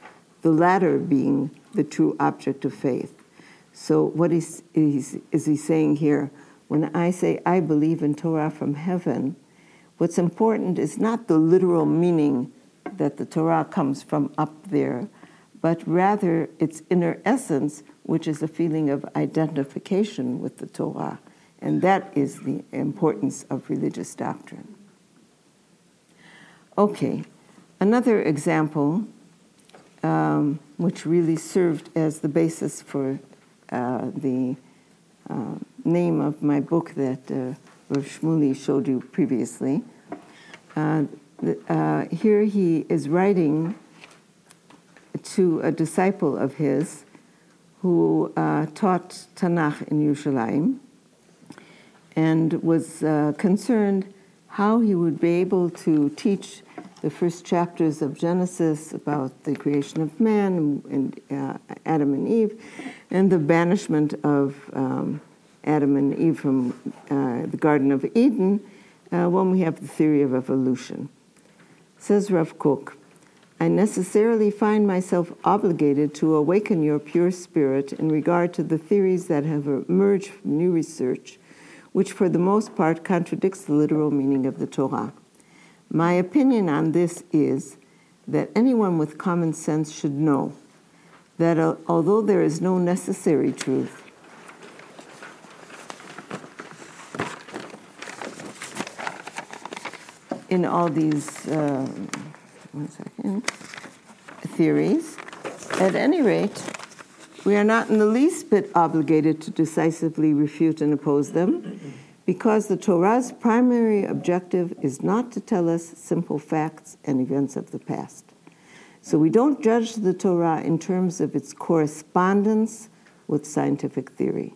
B: the latter being the true object of faith. So, what is, is he saying here? When I say I believe in Torah from heaven, what's important is not the literal meaning that the Torah comes from up there, but rather its inner essence, which is a feeling of identification with the Torah. And that is the importance of religious doctrine. Okay, another example, um, which really served as the basis for uh, the uh, name of my book that uh, Rav Shmuley showed you previously. Uh, uh, here he is writing to a disciple of his who uh, taught Tanakh in Yerushalayim and was uh, concerned how he would be able to teach the first chapters of Genesis about the creation of man and, uh, Adam and Eve and the banishment of um, Adam and Eve from uh, the Garden of Eden uh, when we have the theory of evolution. Says Rav Kook, I necessarily find myself obligated to awaken your pure spirit in regard to the theories that have emerged from new research, which for the most part contradicts the literal meaning of the Torah. My opinion on this is that anyone with common sense should know that uh, although there is no necessary truth, in all these. Uh, one second, theories. At any rate, we are not in the least bit obligated to decisively refute and oppose them because the Torah's primary objective is not to tell us simple facts and events of the past. So we don't judge the Torah in terms of its correspondence with scientific theory.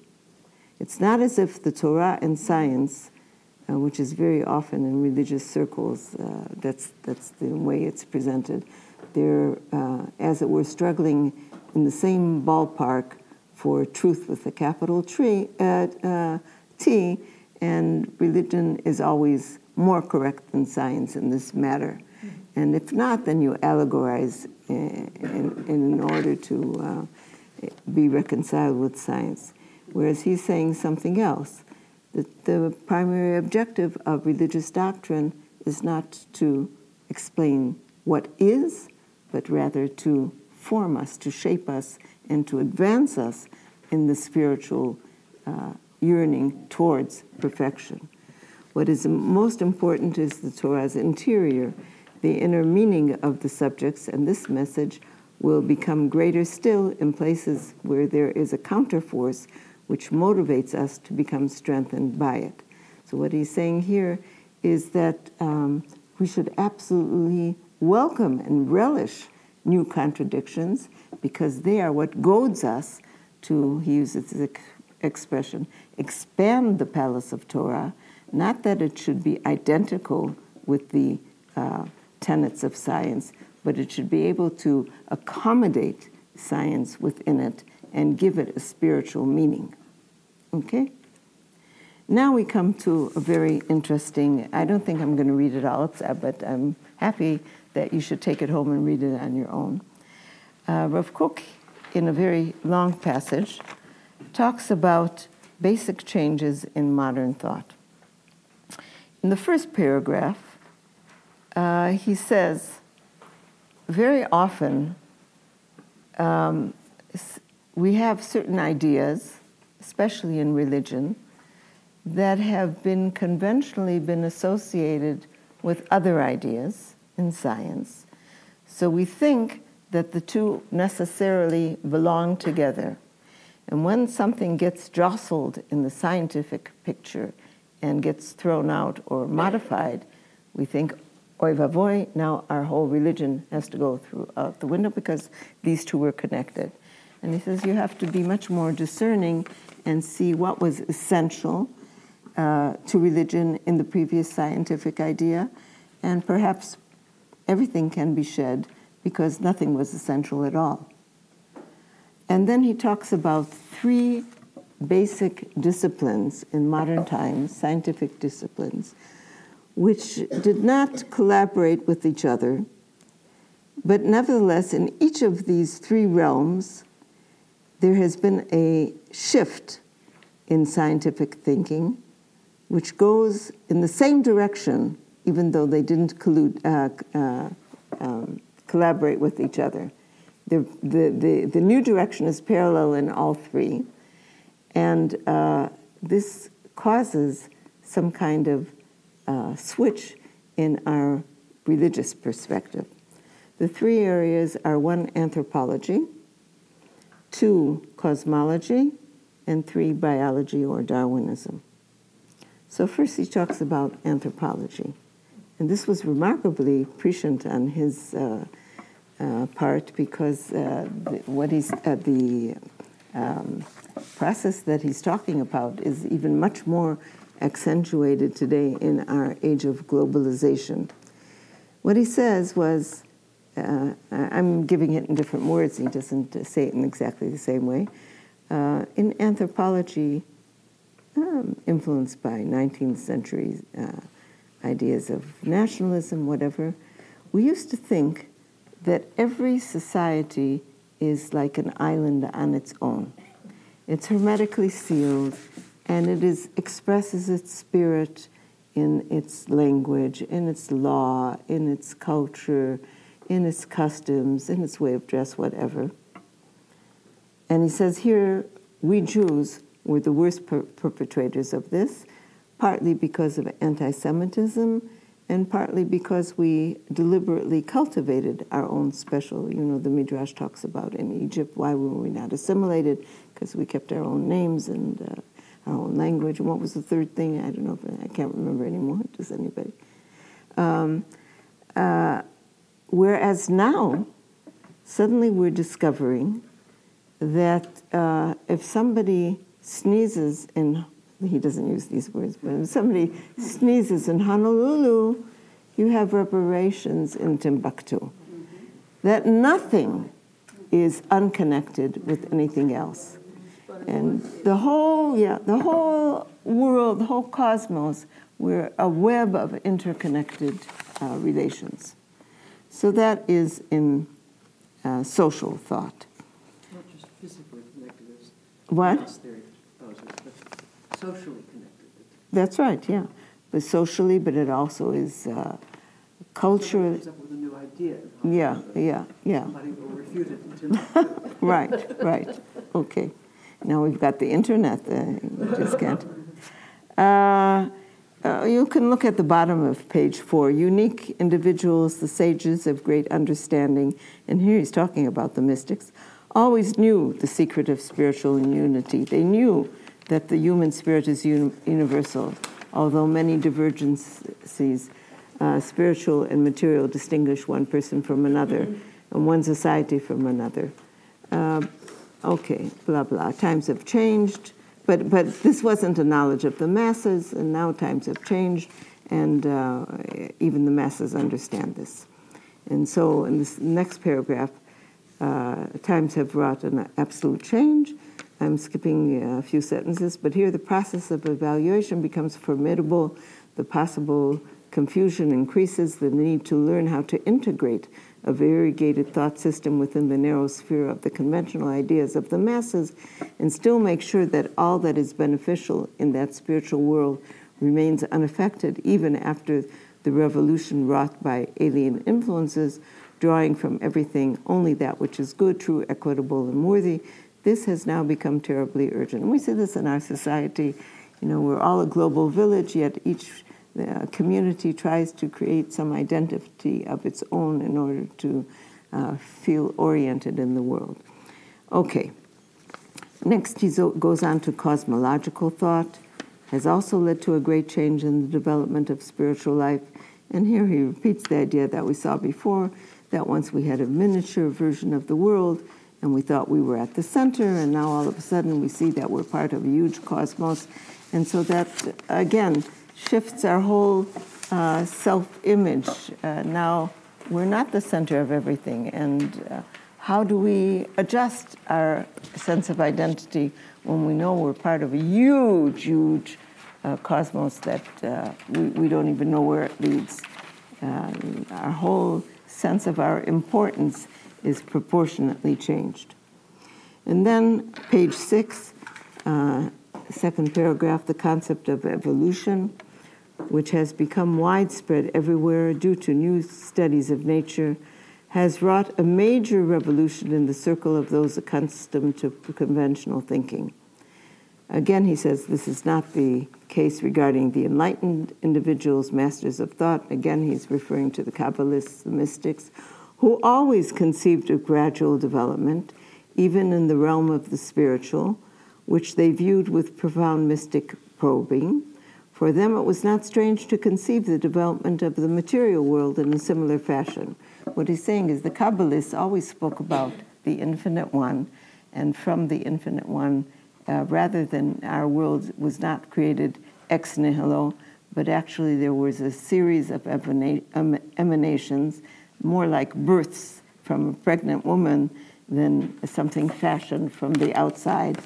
B: It's not as if the Torah and science, uh, which is very often in religious circles, uh, that's, that's the way it's presented, they're, uh, as it were, struggling in the same ballpark for truth with a capital tree, uh, uh, T, and religion is always more correct than science in this matter. And if not, then you allegorize in, in, in order to uh, be reconciled with science. Whereas he's saying something else. That the primary objective of religious doctrine is not to explain what is, but rather to form us, to shape us, and to advance us in the spiritual uh, yearning towards perfection. What is most important is the Torah's interior, the inner meaning of the subjects, and this message will become greater still in places where there is a counterforce which motivates us to become strengthened by it. So, what he's saying here is that um, we should absolutely welcome and relish new contradictions because they are what goads us to, he uses the expression, expand the palace of Torah, not that it should be identical with the uh, tenets of science, but it should be able to accommodate science within it and give it a spiritual meaning. Okay? Now we come to a very interesting, I don't think I'm going to read it all, but I'm happy that you should take it home and read it on your own. Uh, Rav Kook, in a very long passage, talks about basic changes in modern thought. In the first paragraph, uh, he says, very often um, we have certain ideas, especially in religion, that have been conventionally been associated with other ideas in science. So we think that the two necessarily belong together. And when something gets jostled in the scientific picture and gets thrown out or modified, we think, oy vavoy, now our whole religion has to go through out the window because these two were connected. And he says you have to be much more discerning and see what was essential uh, to religion in the previous scientific idea, and perhaps everything can be shed because nothing was essential at all. And then he talks about three basic disciplines in modern times, scientific disciplines, which did not collaborate with each other, but nevertheless, in each of these three realms, there has been a shift in scientific thinking, which goes in the same direction, even though they didn't collude, uh, uh, um, collaborate with each other. The, the, the, the, new direction is parallel in all three, and uh, this causes some kind of uh, switch in our religious perspective. The three areas are one, anthropology, two, cosmology, and three, biology or Darwinism. So, first, he talks about anthropology. And this was remarkably prescient on his uh, uh, part because uh, the, what he's, uh, the um, process that he's talking about is even much more accentuated today in our age of globalization. What he says was, uh, I'm giving it in different words, he doesn't say it in exactly the same way. Uh, in anthropology, um, influenced by 19th century ideas of nationalism, whatever, we used to think that every society is like an island on its own. It's hermetically sealed, and it is, expresses its spirit in its language, in its law, in its culture, in its customs, in its way of dress, whatever. And he says here, we Jews were the worst per- perpetrators of this, partly because of anti Semitism and partly because we deliberately cultivated our own special, you know, the Midrash talks about in Egypt, why were we not assimilated? Because we kept our own names and uh, our own language. And what was the third thing? I don't know if I can't remember anymore. Does anybody? Um, uh, whereas now suddenly we're discovering that uh, if somebody sneezes in, he doesn't use these words, but if somebody sneezes in Honolulu, you have reparations in Timbuktu. That nothing is unconnected with anything else. And the whole, yeah, the whole world, the whole cosmos, we're a web of interconnected uh, relations. So that is in uh, social thought.
H: Not just physically connected as
B: What?
H: mass theory supposes, but socially connected.
B: That's right, yeah. But socially, but it also is uh, cultural.
H: Somebody comes up with a new idea.
B: Yeah, yeah, yeah.
H: Somebody will refute it until.
B: Right, right. Okay. Now we've got the internet. Uh, you just can't. Uh, uh, you can look at the bottom of page four. Unique individuals, the sages of great understanding, and here he's talking about the mystics, always knew the secret of spiritual unity. They knew that the human spirit is uni- universal, although many divergencies, uh, spiritual and material, distinguish one person from another and one society from another. Uh, okay, blah, blah. Times have changed, but, but this wasn't a knowledge of the masses, and now times have changed, and uh, even the masses understand this. And so in this next paragraph, uh, times have wrought an absolute change. I'm skipping a few sentences, but here the process of evaluation becomes formidable. The possible confusion increases, the need to learn how to integrate a variegated thought system within the narrow sphere of the conventional ideas of the masses and still make sure that all that is beneficial in that spiritual world remains unaffected even after the revolution wrought by alien influences, drawing from everything only that which is good, true, equitable, and worthy. This has now become terribly urgent. And we see this in our society. You know, we're all a global village, yet each the community tries to create some identity of its own in order to uh, feel oriented in the world. Okay. Next, he goes on to cosmological thought, has also led to a great change in the development of spiritual life. And here he repeats the idea that we saw before that once we had a miniature version of the world and we thought we were at the center, and now all of a sudden we see that we're part of a huge cosmos. And so that, again, shifts our whole uh, self image. Uh, now we're not the center of everything. And uh, how do we adjust our sense of identity when we know we're part of a huge, huge uh, cosmos that uh, we, we, don't even know where it leads? Um, our whole sense of our importance is proportionately changed. And then, page six, uh, second paragraph, the concept of evolution which has become widespread everywhere due to new studies of nature, has wrought a major revolution in the circle of those accustomed to conventional thinking. Again, he says this is not the case regarding the enlightened individuals, masters of thought. Again, he's referring to the Kabbalists, the mystics, who always conceived of gradual development, even in the realm of the spiritual, which they viewed with profound mystic probing for them, it was not strange to conceive the development of the material world in a similar fashion. What he's saying is the Kabbalists always spoke about the infinite one, and from the infinite one, uh, rather than our world was not created ex nihilo, but actually there was a series of emanations, more like births from a pregnant woman than something fashioned from the outside.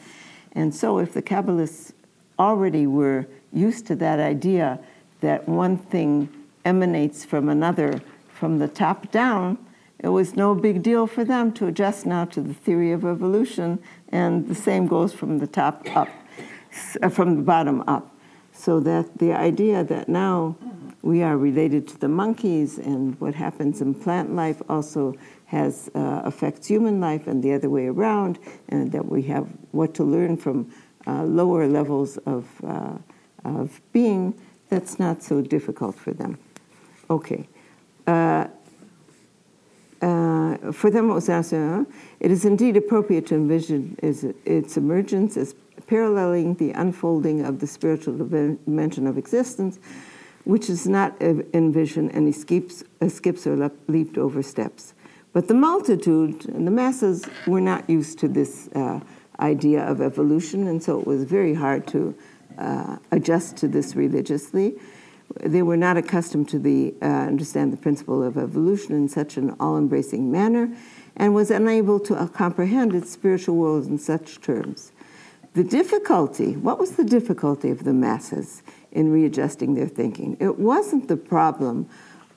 B: And so, if the Kabbalists already were used to that idea that one thing emanates from another from the top down, it was no big deal for them to adjust now to the theory of evolution, and the same goes from the top up, uh, from the bottom up. So that the idea that now we are related to the monkeys and what happens in plant life also has uh, affects human life and the other way around, and that we have what to learn from uh, lower levels of uh, of being, that's not so difficult for them. Okay. Uh, uh, for them, it it is indeed appropriate to envision its emergence as paralleling the unfolding of the spiritual dimension of existence, which is not envisioned any skips, uh, skips or leaped over steps. But the multitude and the masses were not used to this uh, idea of evolution, and so it was very hard to uh, adjust to this religiously. They were not accustomed to the uh, understand the principle of evolution in such an all-embracing manner, and was unable to uh, comprehend its spiritual world in such terms. The difficulty, what was the difficulty of the masses in readjusting their thinking? It wasn't the problem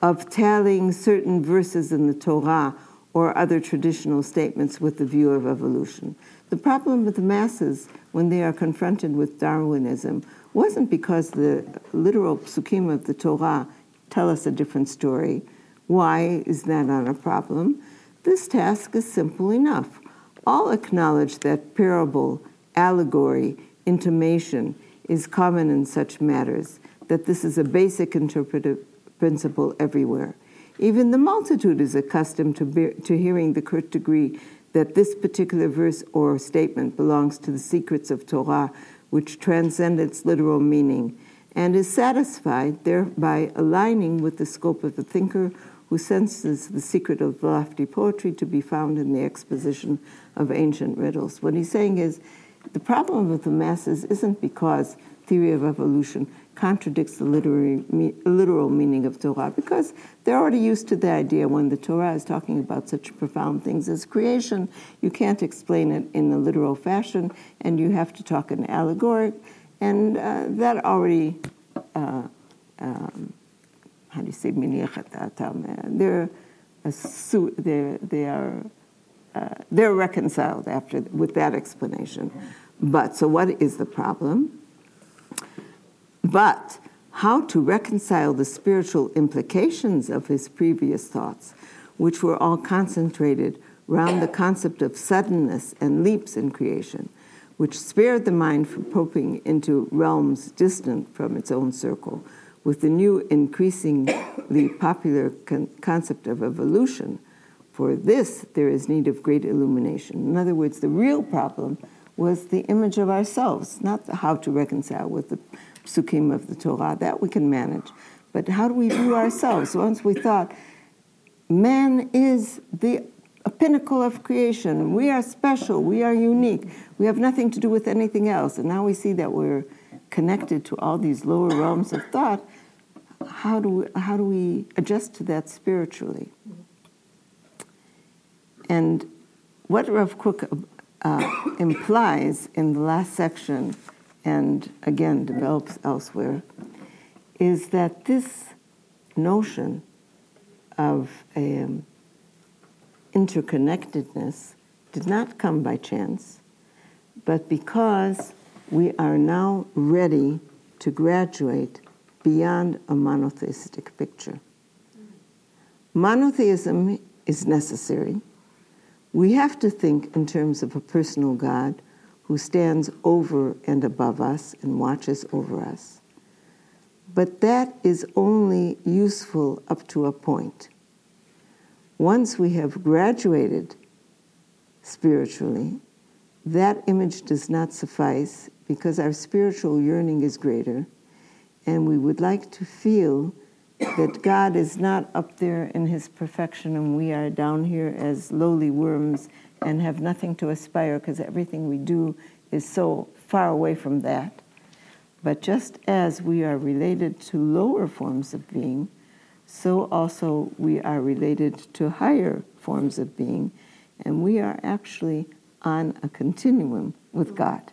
B: of tallying certain verses in the Torah or other traditional statements with the view of evolution. The problem with the masses when they are confronted with Darwinism wasn't because the literal psukim of the Torah tell us a different story. Why is that not a problem? This task is simple enough. All acknowledge that parable, allegory, intimation is common in such matters, that this is a basic interpretive principle everywhere. Even the multitude is accustomed to, be, to hearing the curt degree that this particular verse or statement belongs to the secrets of Torah, which transcend its literal meaning, and is satisfied thereby aligning with the scope of the thinker who senses the secret of lofty poetry to be found in the exposition of ancient riddles. What he's saying is the problem with the masses isn't because theory of evolution contradicts the literary, literal meaning of Torah because they're already used to the idea when the Torah is talking about such profound things as creation, you can't explain it in a literal fashion and you have to talk in allegoric. And uh, that already, uh, um, how do you say, they're, they're, they are, uh, they're reconciled after with that explanation. But so what is the problem? But how to reconcile the spiritual implications of his previous thoughts, which were all concentrated round the concept of suddenness and leaps in creation, which spared the mind from probing into realms distant from its own circle, with the new increasingly popular con- concept of evolution. For this, there is need of great illumination. In other words, the real problem was the image of ourselves, not how to reconcile with the psukim of the Torah. That we can manage. But how do we view ourselves? Once we thought, man is the pinnacle of creation. We are special. We are unique. We have nothing to do with anything else. And now we see that we're connected to all these lower realms of thought. How do we, how do we adjust to that spiritually? And what Rav Kook uh, implies in the last section and again develops elsewhere, is that this notion of um, interconnectedness did not come by chance, but because we are now ready to graduate beyond a monotheistic picture. Monotheism is necessary. We have to think in terms of a personal God who stands over and above us and watches over us. But that is only useful up to a point. Once we have graduated spiritually, that image does not suffice because our spiritual yearning is greater, and we would like to feel that God is not up there in his perfection and we are down here as lowly worms and have nothing to aspire because everything we do is so far away from that. But just as we are related to lower forms of being, so also we are related to higher forms of being, and we are actually on a continuum with God.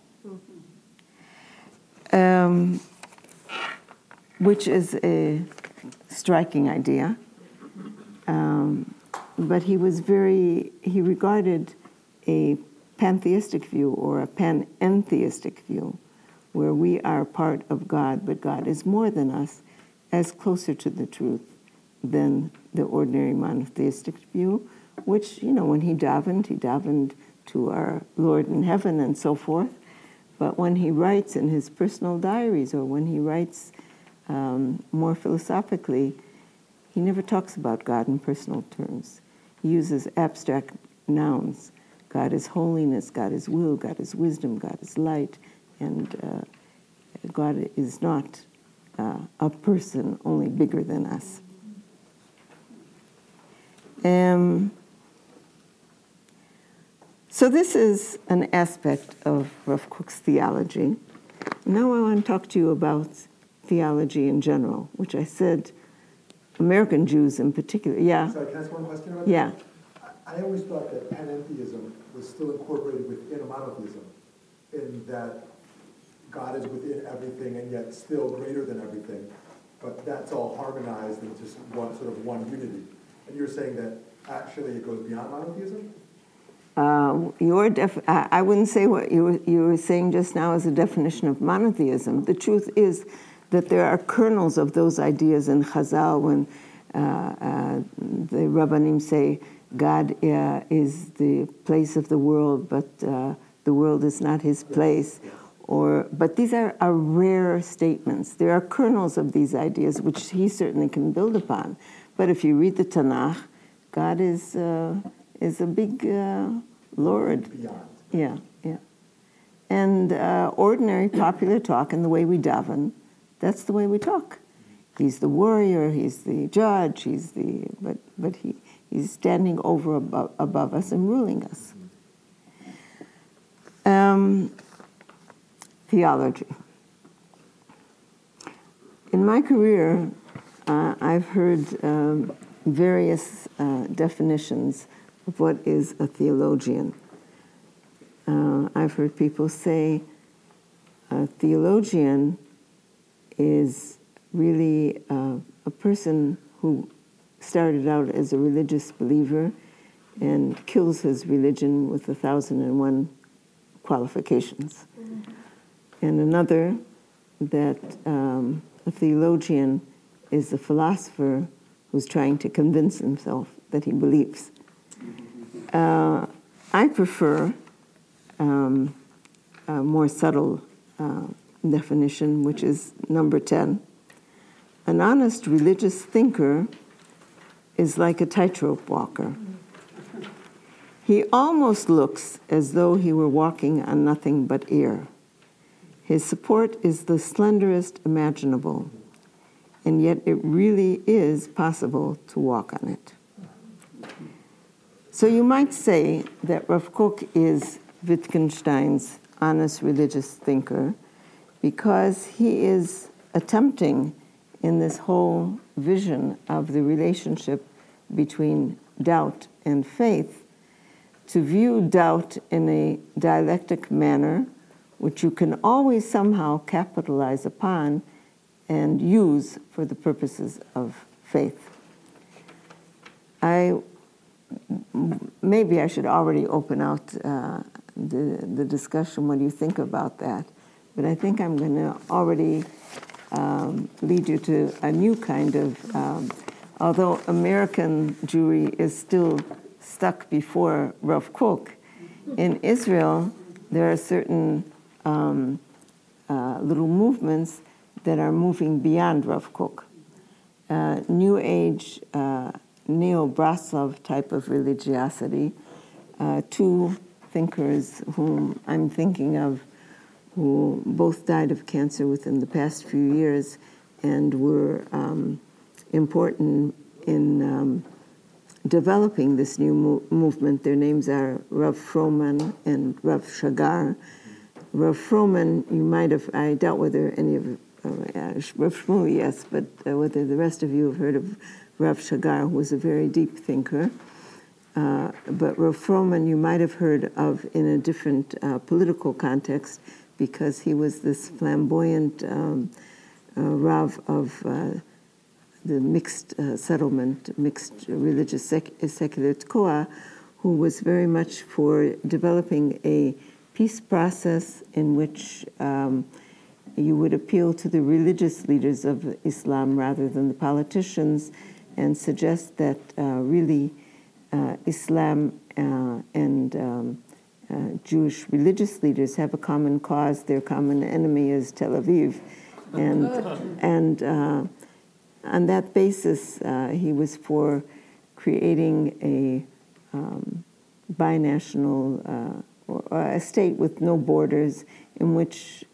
B: Um, which is a striking idea. Um, but he was very, he regarded a pantheistic view or a panentheistic view, where we are part of God, but God is more than us, as closer to the truth than the ordinary monotheistic view, which, you know, when he davened, he davened to our Lord in heaven and so forth. But when he writes in his personal diaries or when he writes um, more philosophically, he never talks about God in personal terms. He uses abstract nouns God is holiness, God is will, God is wisdom, God is light, and uh, God is not uh, a person only bigger than us. Um, So this is an aspect of Rav Kook's theology. Now I want to talk to you about theology in general, which I said American Jews in particular. Yeah.
A: Sorry, can I ask one question about
B: Yeah.
A: that? I I always thought that panentheism was still incorporated within a monotheism, in that God is within everything and yet still greater than everything, but that's all harmonized in just one, sort of one unity. And you're saying that actually it goes beyond monotheism?
B: Uh, your def- I I wouldn't say what you were, you were saying just now is a definition of monotheism. The truth is that there are kernels of those ideas in Chazal when uh, uh, the Rabbanim say God uh, is the place of the world, but uh, the world is not his place. Or, but these are, are rare statements. There are kernels of these ideas which he certainly can build upon. But if you read the Tanakh, God is, uh, is a big uh, Lord. Yeah, yeah. And uh, ordinary popular talk and the way we daven, that's the way we talk. He's the warrior, he's the judge, he's the, but, but he, he's standing over above, above us and ruling us. Um, theology. In my career, uh, I've heard um, various uh, definitions of what is a theologian. Uh, I've heard people say a theologian is really uh, a person who started out as a religious believer and kills his religion with a thousand and one qualifications. And another that um, a theologian is a philosopher who's trying to convince himself that he believes. Uh, I prefer um, a more subtle uh, definition, which is number 10. An honest religious thinker is like a tightrope walker. He almost looks as though he were walking on nothing but air. His support is the slenderest imaginable, and yet it really is possible to walk on it. So you might say that Rav Kook is Wittgenstein's honest religious thinker because he is attempting in this whole vision of the relationship between doubt and faith to view doubt in a dialectic manner, which you can always somehow capitalize upon and use for the purposes of faith. I maybe I should already open out uh, the the discussion. What do you think about that? But I think I'm going to already um, lead you to a new kind of. Um, although American Jewry is still stuck before Rav Kook, in Israel there are certain um, uh, little movements that are moving beyond Rav Kook. Uh, New Age, uh, Neo Braslov type of religiosity. Uh, two thinkers whom I'm thinking of, who both died of cancer within the past few years and were um, important in um, developing this new mo- movement. Their names are Rav Froman and Rav Shagar. Rav Froman, you might have, I doubt whether any of, uh, Rav Shmuel, yes, but uh, whether the rest of you have heard of Rav Shagar, who was a very deep thinker. Uh, but Rav Froman, you might have heard of in a different uh, political context because he was this flamboyant um, uh, Rav of uh, the mixed uh, settlement, mixed religious sec- secular Tkoa, who was very much for developing a peace process in which um, you would appeal to the religious leaders of Islam rather than the politicians and suggest that uh, really uh, Islam uh, and um, uh, Jewish religious leaders have a common cause. Their common enemy is Tel Aviv. And, and uh, on that basis, uh, he was for creating a um, binational uh, or, a state with no borders in which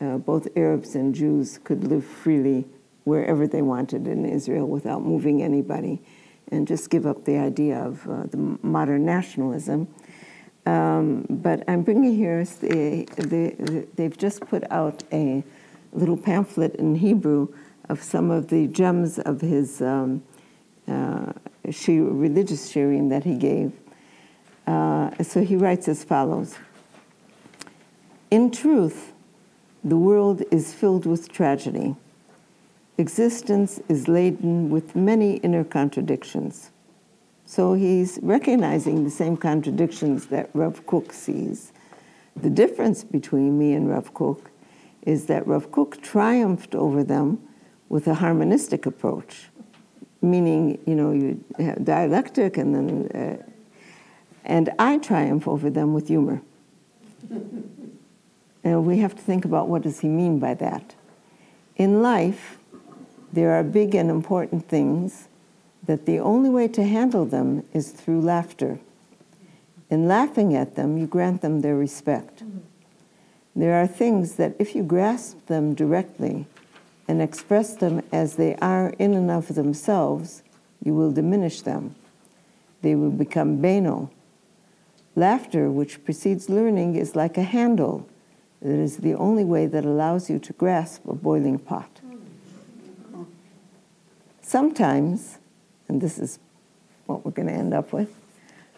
B: uh, both Arabs and Jews could live freely wherever they wanted in Israel without moving anybody and just give up the idea of uh, the modern nationalism. Um, but I'm bringing here, the, the, they've just put out a little pamphlet in Hebrew of some of the gems of his um, uh, religious shirim that he gave. Uh, so he writes as follows In truth, the world is filled with tragedy. Existence is laden with many inner contradictions. So he's recognizing the same contradictions that Rav Kook sees. The difference between me and Rav Kook is that Rav Kook triumphed over them with a harmonistic approach, meaning, you know, you have dialectic and then, uh, and I triumph over them with humor. and we have to think about what does he mean by that. In life, there are big and important things that the only way to handle them is through laughter. In laughing at them, you grant them their respect. There are things that if you grasp them directly and express them as they are in and of themselves, you will diminish them. They will become banal. Laughter, which precedes learning, is like a handle. It is the only way that allows you to grasp a boiling pot. Sometimes and this is what we're going to end up with,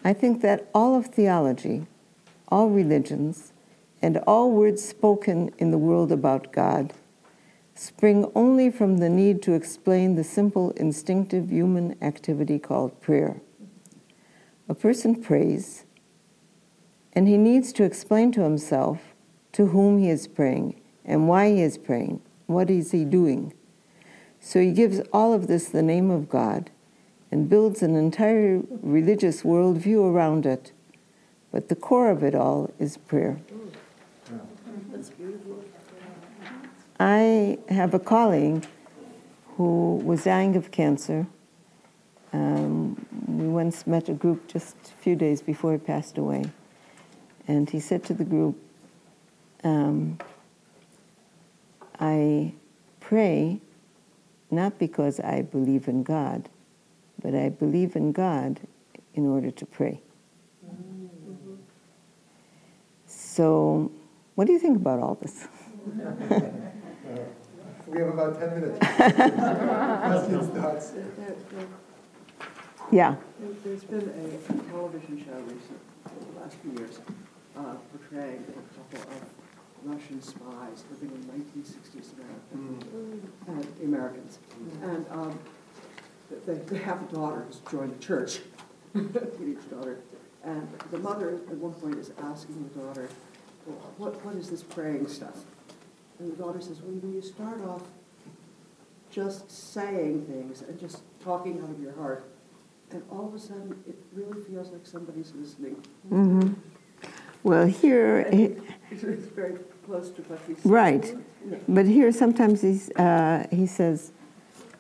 B: I think that all of theology, all religions, and all words spoken in the world about God spring only from the need to explain the simple instinctive human activity called prayer. A person prays, and he needs to explain to himself to whom he is praying and why he is praying, what is he doing. So he gives all of this the name of God and builds an entire religious worldview around it. But the core of it all is prayer. I have a colleague who was dying of cancer. Um, we once met a group just a few days before he passed away. And he said to the group, um, I pray not because I believe in God, but I believe in God in order to pray. So, what do you think about all this?
A: we have about 10 minutes. Questions, thoughts?
B: Yeah.
H: There's been a television show recently, in the last few years, uh, portraying a couple of Russian spies living in 1960s America, mm. and Americans. Mm. And um, they, they have a daughter who's joined the church, teenage daughter, and the mother at one point is asking the daughter, well, what, what is this praying stuff? And the daughter says, well, when you start off just saying things and just talking out of your heart, and all of a sudden it really feels like somebody's listening.
B: Mm-hmm. Well, here...
H: It, it's very close to what he said.
B: Right. But here sometimes he's, uh, he says,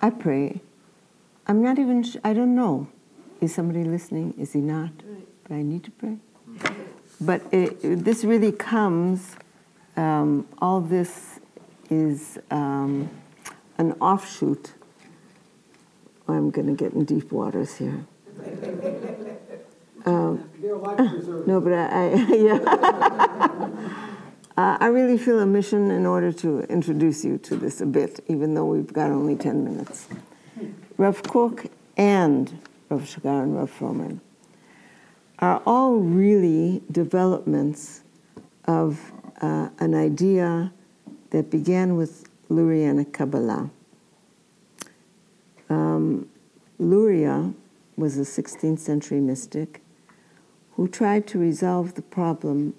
B: I pray I'm not even, sh- I don't know. Is somebody listening? Is he not? But I need to pray. But it, this really comes, um, all this is um, an offshoot. I'm going to get in deep waters here. Um, no, but I, I yeah. uh, I really feel a mission in order to introduce you to this a bit, even though we've got only 10 minutes. Rav Kook and Rav Shagar and Rav Froman are all really developments of uh, an idea that began with Lurianic Kabbalah. Um, Luria was a 16th century mystic who tried to resolve the problem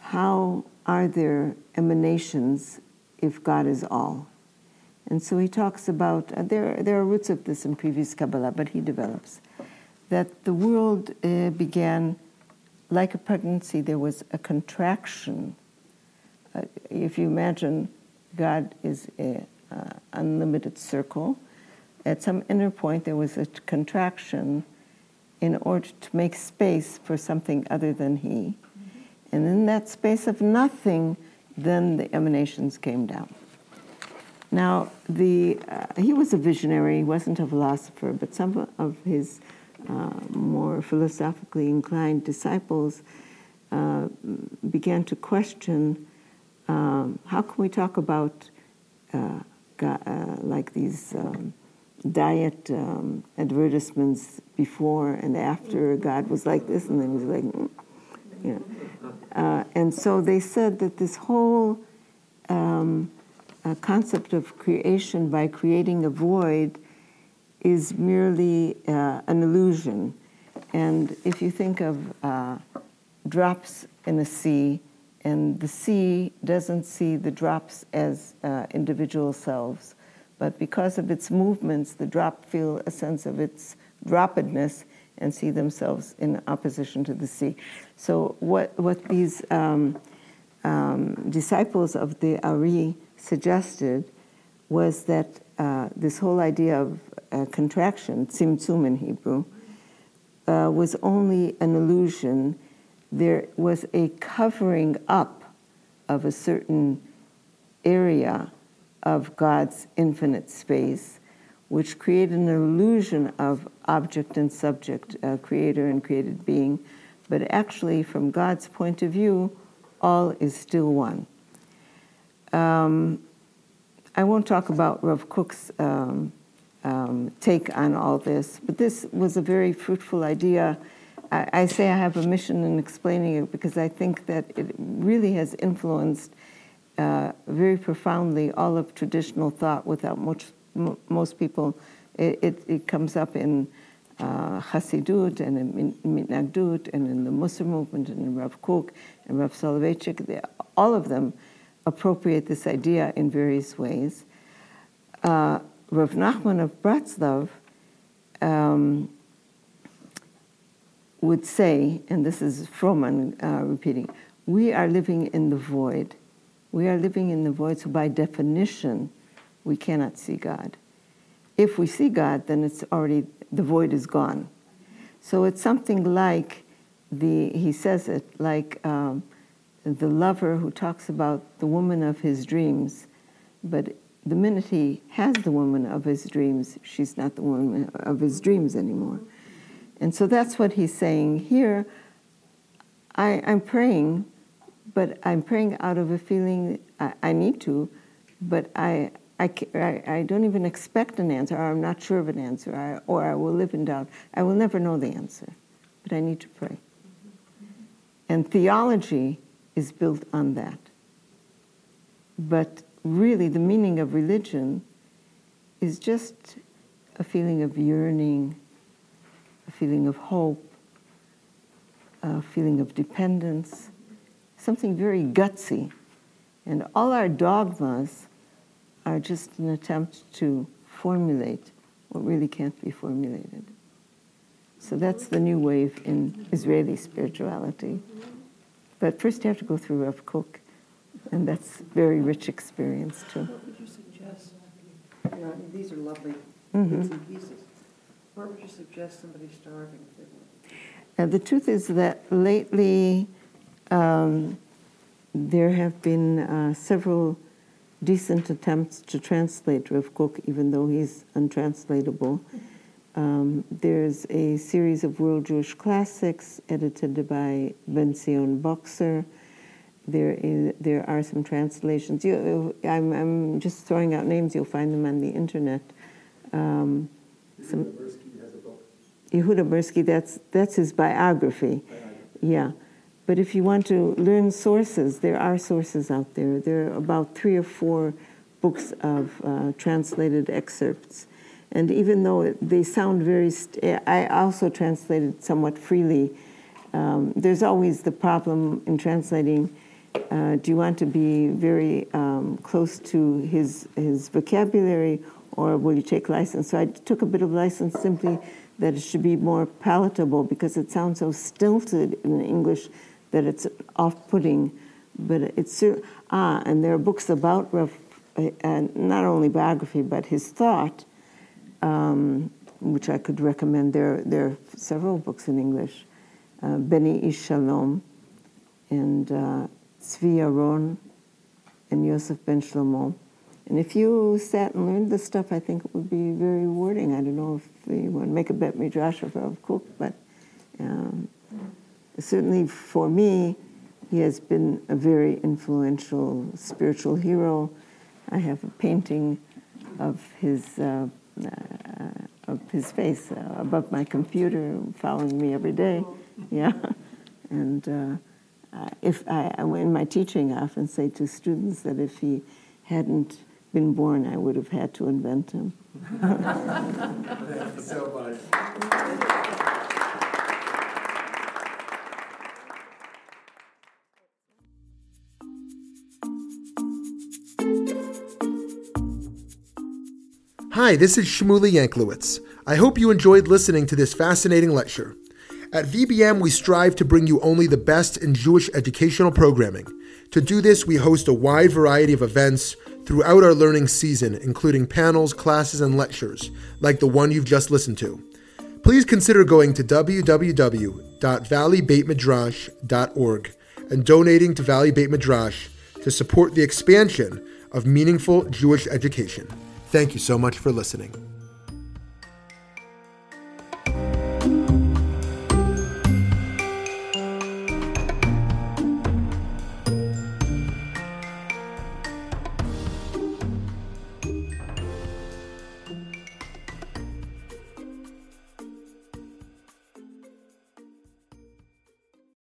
B: how are there emanations if God is all? And so he talks about, uh, there, there are roots of this in previous Kabbalah, but he develops that the world uh, began like a pregnancy, there was a contraction. Uh, if you imagine God is an unlimited circle, at some inner point there was a contraction in order to make space for something other than He. Mm-hmm. And in that space of nothing, then the emanations came down. Now, the, uh, he was a visionary, he wasn't a philosopher, but some of his uh, more philosophically inclined disciples uh, began to question um, how can we talk about uh, uh, like these um, diet um, advertisements before and after God was like this, and then he was like, mm, you know. Uh, and so they said that this whole um, uh, concept of creation by creating a void is merely uh, an illusion. And if you think of uh, drops in a sea, and the sea doesn't see the drops as uh, individual selves, but because of its movements, the drop feel a sense of its droppedness and see themselves in opposition to the sea. So what what these um, um, disciples of the Ari suggested was that uh, this whole idea of uh, contraction, tzimtzum in Hebrew, uh, was only an illusion. There was a covering up of a certain area of God's infinite space, which created an illusion of object and subject, uh, creator and created being. But actually, from God's point of view, all is still one. Um, I won't talk about Rav Kook's um, um, take on all this, but this was a very fruitful idea. I, I, say I have a mission in explaining it because I think that it really has influenced uh, very profoundly all of traditional thought without much, m- most people. It, it, it, comes up in uh, Hasidut and in Mitnagdut and in the Musar movement and in Rav Kook and Rav Soloveitchik. All of them appropriate this idea in various ways. Uh, Rav Nachman of Bratslav um, would say, and this is Froman uh, repeating, we are living in the void. We are living in the void, so by definition, we cannot see God. If we see God, then it's already, the void is gone. So it's something like the, he says it, like um, the lover who talks about the woman of his dreams, but the minute he has the woman of his dreams, she's not the woman of his dreams anymore. And so that's what he's saying here. I, am praying, but I'm praying out of a feeling I, I need to, but I, I, I, don't even expect an answer, or I'm not sure of an answer, I, or I will live in doubt. I will never know the answer, but I need to pray. And theology is built on that. But really, the meaning of religion is just a feeling of yearning, feeling of hope, a feeling of dependence, something very gutsy. And all our dogmas are just an attempt to formulate what really can't be formulated. So that's the new wave in Israeli spirituality. But first you have to go through Rav Kook, and that's very rich experience too.
H: What would you suggest? You know, I mean, these are lovely mm-hmm. bits and pieces. Where would you suggest somebody starting?
B: And the truth is that lately um, there have been uh, several decent attempts to translate Rav Kook, even though he's untranslatable. Um, there's a series of World Jewish Classics edited by Ben Zion Bokser. There, is, there are some translations. You, I'm, I'm just throwing out names. You'll find them on the internet. Um, some, Yehuda Mirsky, that's, that's his biography. Yeah. But if you want to learn sources, there are sources out there. There are about three or four books of uh, translated excerpts and even though they sound very, st- I also translated somewhat freely. Um, there's always the problem in translating. Uh, do you want to be very um, close to his his vocabulary, or will you take license? So I took a bit of license simply that it should be more palatable because it sounds so stilted in English that it's off-putting. But it's ah, and there are books about Rav, uh, not only biography but his thought um, which I could recommend. There, there are several books in English. Uh, Beni Ish and uh, Aron and Yosef Ben Shlomo. And if you sat and learned this stuff, I think it would be very rewarding. I don't know if you want to make a bet midrash of Rav Kook, but um, certainly for me, he has been a very influential spiritual hero. I have a painting of his uh, uh, of his face uh, above my computer, following me every day. Yeah, and uh, if I, in my teaching, I often say to students that if he hadn't been born, I would have had to invent him.
A: Thank you so much. Hi, this is Shmuly Yanklowitz. I hope you enjoyed listening to this fascinating lecture. At VBM, we strive to bring you only the best in Jewish educational programming. To do this, we host a wide variety of events throughout our learning season, including panels, classes, and lectures, like the one you've just listened to. Please consider going to www.valleybeitmidrash.org and donating to Valley Beit Midrash to support the expansion of meaningful Jewish education. Thank you so much for listening.